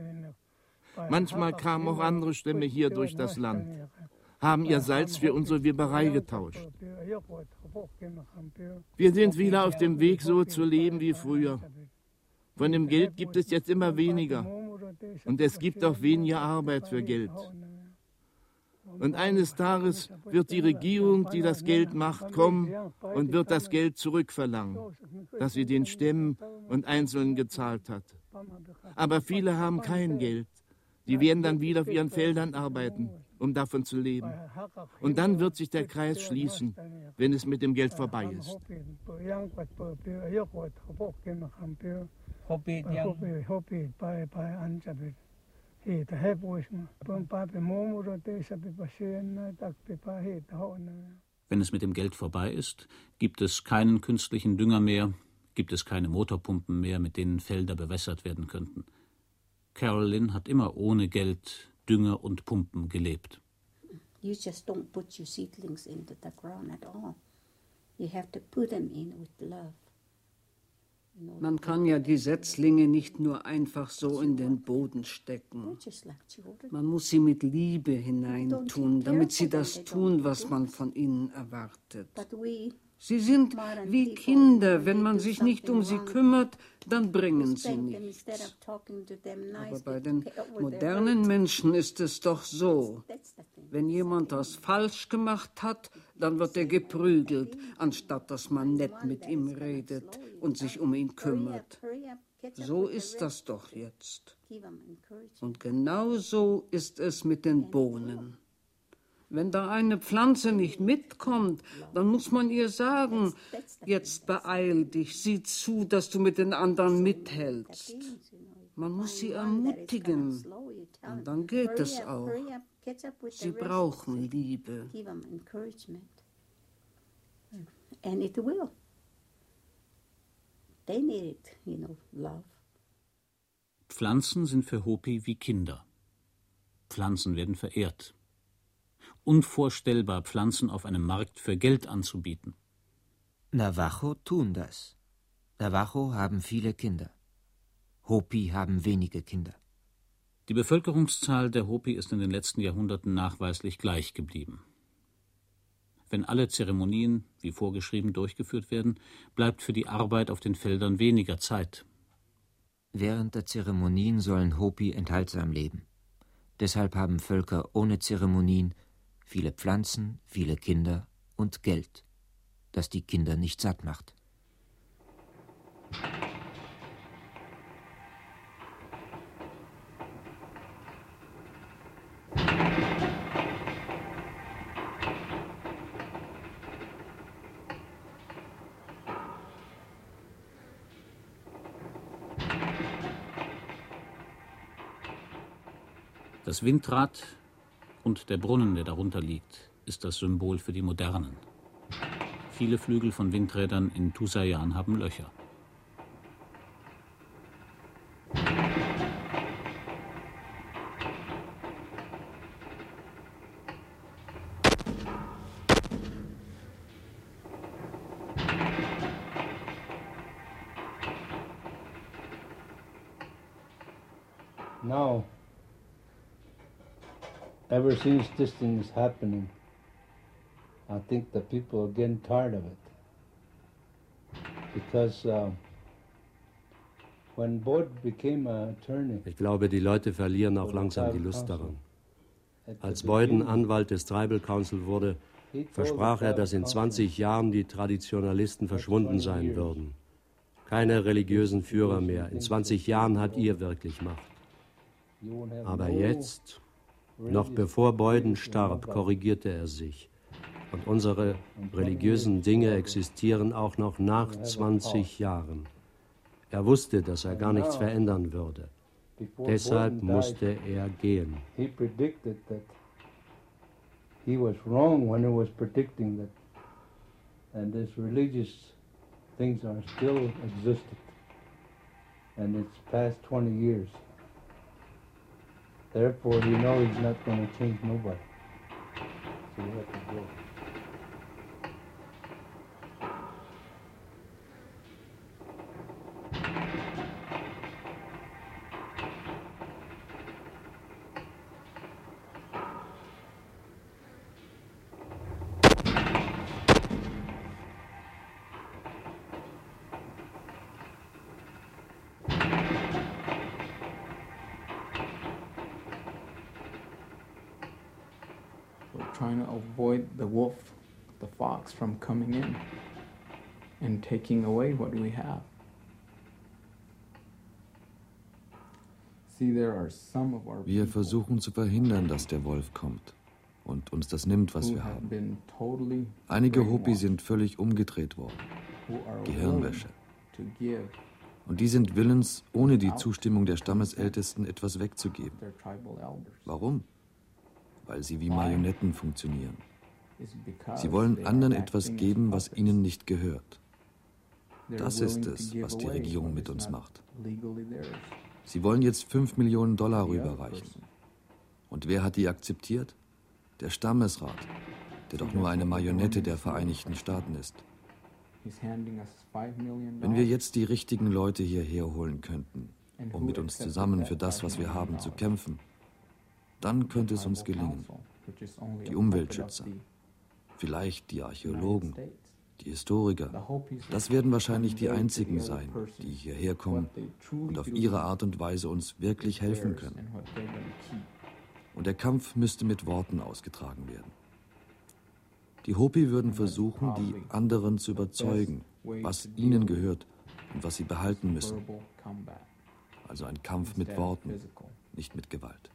Manchmal kamen auch andere Stämme hier durch das Land, haben ihr Salz für unsere Weberei getauscht. Wir sind wieder auf dem Weg, so zu leben wie früher. Von dem Geld gibt es jetzt immer weniger. Und es gibt auch weniger Arbeit für Geld. Und eines Tages wird die Regierung, die das Geld macht, kommen und wird das Geld zurückverlangen, das sie den Stämmen und Einzelnen gezahlt hat. Aber viele haben kein Geld. Die werden dann wieder auf ihren Feldern arbeiten, um davon zu leben. Und dann wird sich der Kreis schließen, wenn es mit dem Geld vorbei ist. Wenn es mit dem Geld vorbei ist, gibt es keinen künstlichen Dünger mehr, gibt es keine Motorpumpen mehr, mit denen Felder bewässert werden könnten. Carolyn hat immer ohne Geld, Dünger und Pumpen gelebt. You just don't put your seedlings into the ground at all. You have to put them in with love. Man kann ja die Setzlinge nicht nur einfach so in den Boden stecken. Man muss sie mit Liebe hineintun, damit sie das tun, was man von ihnen erwartet. Sie sind wie Kinder. Wenn man sich nicht um sie kümmert, dann bringen sie nichts. Aber bei den modernen Menschen ist es doch so. Wenn jemand das falsch gemacht hat, dann wird er geprügelt, anstatt dass man nett mit ihm redet und sich um ihn kümmert. So ist das doch jetzt. Und genau so ist es mit den Bohnen. Wenn da eine Pflanze nicht mitkommt, dann muss man ihr sagen, jetzt beeil dich, sieh zu, dass du mit den anderen mithältst. Man muss sie ermutigen. Und dann geht es auch. Sie brauchen Liebe. And it will. They need it, you know, love. Pflanzen sind für Hopi wie Kinder. Pflanzen werden verehrt unvorstellbar, Pflanzen auf einem Markt für Geld anzubieten. Navajo tun das. Navajo haben viele Kinder. Hopi haben wenige Kinder. Die Bevölkerungszahl der Hopi ist in den letzten Jahrhunderten nachweislich gleich geblieben. Wenn alle Zeremonien wie vorgeschrieben durchgeführt werden, bleibt für die Arbeit auf den Feldern weniger Zeit. Während der Zeremonien sollen Hopi enthaltsam leben. Deshalb haben Völker ohne Zeremonien viele Pflanzen, viele Kinder und Geld, das die Kinder nicht satt macht. Das Windrad und der Brunnen, der darunter liegt, ist das Symbol für die Modernen. Viele Flügel von Windrädern in Tusayan haben Löcher. Since this thing is happening, I think the people are getting tired of it. Because uh, when Boyd became an attorney, ich glaube, die Leute verlieren auch langsam die Lust daran. Als Boyden Anwalt des Tribal Council wurde, versprach er, dass in 20 Jahren die Traditionalisten verschwunden sein würden. Keine religiösen Führer mehr. In 20 Jahren hat ihr wirklich Macht. Aber jetzt, noch bevor Beuden starb, korrigierte er sich. Und unsere religiösen Dinge existieren auch noch nach 20 Jahren. Er wusste, dass er gar nichts verändern würde. Deshalb musste er gehen. He was wrong when he was predicting that. And these religious things are still existed. And it's past 20 years. Therefore, you know he's not going to change nobody. So you have to go. What we have. Wir versuchen zu verhindern, dass der Wolf kommt und uns das nimmt, was wir haben. Einige Hopi sind völlig umgedreht worden. Gehirnwäsche. Und die sind willens, ohne die Zustimmung der Stammesältesten etwas wegzugeben. Warum? Weil sie wie Marionetten funktionieren. Sie wollen anderen etwas geben, was ihnen nicht gehört. Das ist es, was die Regierung mit uns macht. Sie wollen jetzt 5 Millionen Dollar rüberreichen. Und wer hat die akzeptiert? Der Stammesrat, der doch nur eine Marionette der Vereinigten Staaten ist. Wenn wir jetzt die richtigen Leute hierher holen könnten, um mit uns zusammen für das, was wir haben, zu kämpfen, dann könnte es uns gelingen. Die Umweltschützer, vielleicht die Archäologen, die Historiker, das werden wahrscheinlich die einzigen sein, die hierher kommen und auf ihre Art und Weise uns wirklich helfen können. Und der Kampf müsste mit Worten ausgetragen werden. Die Hopi würden versuchen, die anderen zu überzeugen, was ihnen gehört und was sie behalten müssen. Also ein Kampf mit Worten, nicht mit Gewalt.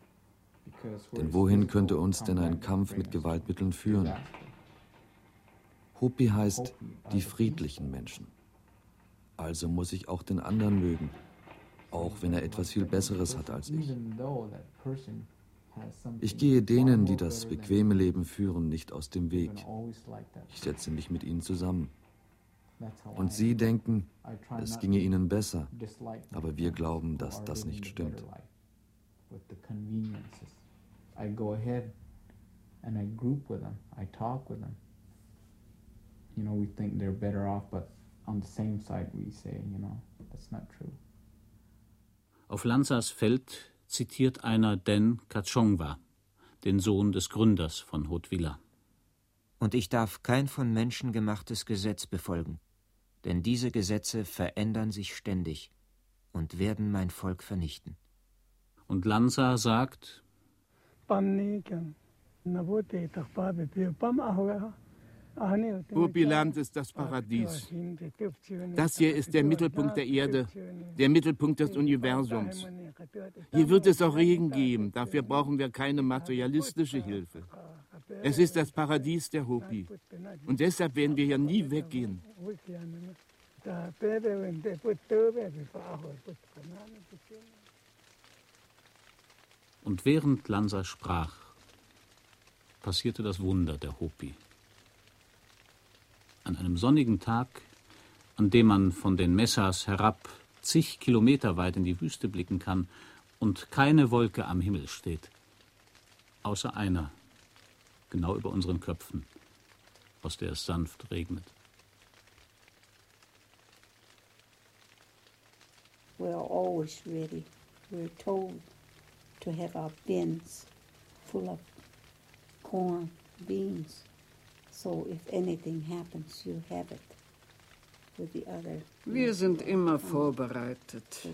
Denn wohin könnte uns denn ein Kampf mit Gewaltmitteln führen? Hopi heißt die friedlichen Menschen. Also muss ich auch den anderen mögen, auch wenn er etwas viel Besseres hat als ich. Ich gehe denen, die das bequeme Leben führen, nicht aus dem Weg. Ich setze mich mit ihnen zusammen. Und sie denken, es ginge ihnen besser, aber wir glauben, dass das nicht stimmt. I go ahead and I group with them, I talk with them. You know, we think they're better off, but on the same side we say, you know, that's not true. Auf Lanzas Feld zitiert einer Den Kachongwa, den Sohn des Gründers von Haute-Villa. Und ich darf kein von Menschen gemachtes Gesetz befolgen, denn diese Gesetze verändern sich ständig und werden mein Volk vernichten. Und Lanza sagt, Urbiland ist das Paradies. Das hier ist der Mittelpunkt der Erde, der Mittelpunkt des Universums. Hier wird es auch Regen geben, dafür brauchen wir keine materialistische Hilfe. Es ist das Paradies der Hopi. Und deshalb werden wir hier nie weggehen. Und während Lanza sprach, passierte das Wunder der Hopi. An einem sonnigen Tag, an dem man von den Messas herab zig Kilometer weit in die Wüste blicken kann und keine Wolke am Himmel steht, außer einer, genau über unseren Köpfen, aus der es sanft regnet. We are always ready. We're told to have our bins full of corn, beans. Wir sind immer vorbereitet.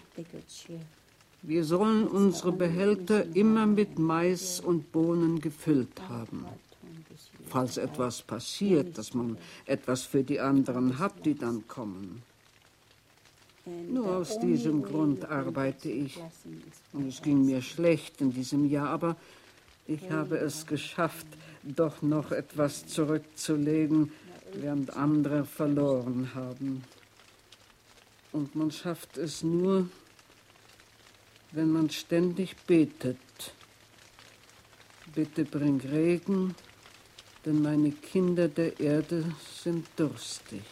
Wir sollen unsere Behälter immer mit Mais und Bohnen gefüllt haben. Falls etwas passiert, dass man etwas für die anderen hat, die dann kommen. Nur aus diesem Grund arbeite ich. Und es ging mir schlecht in diesem Jahr, aber ich habe es geschafft, doch noch etwas zurückzulegen, während andere verloren haben. Und man schafft es nur, wenn man ständig betet. Bitte bring Regen, denn meine Kinder der Erde sind durstig.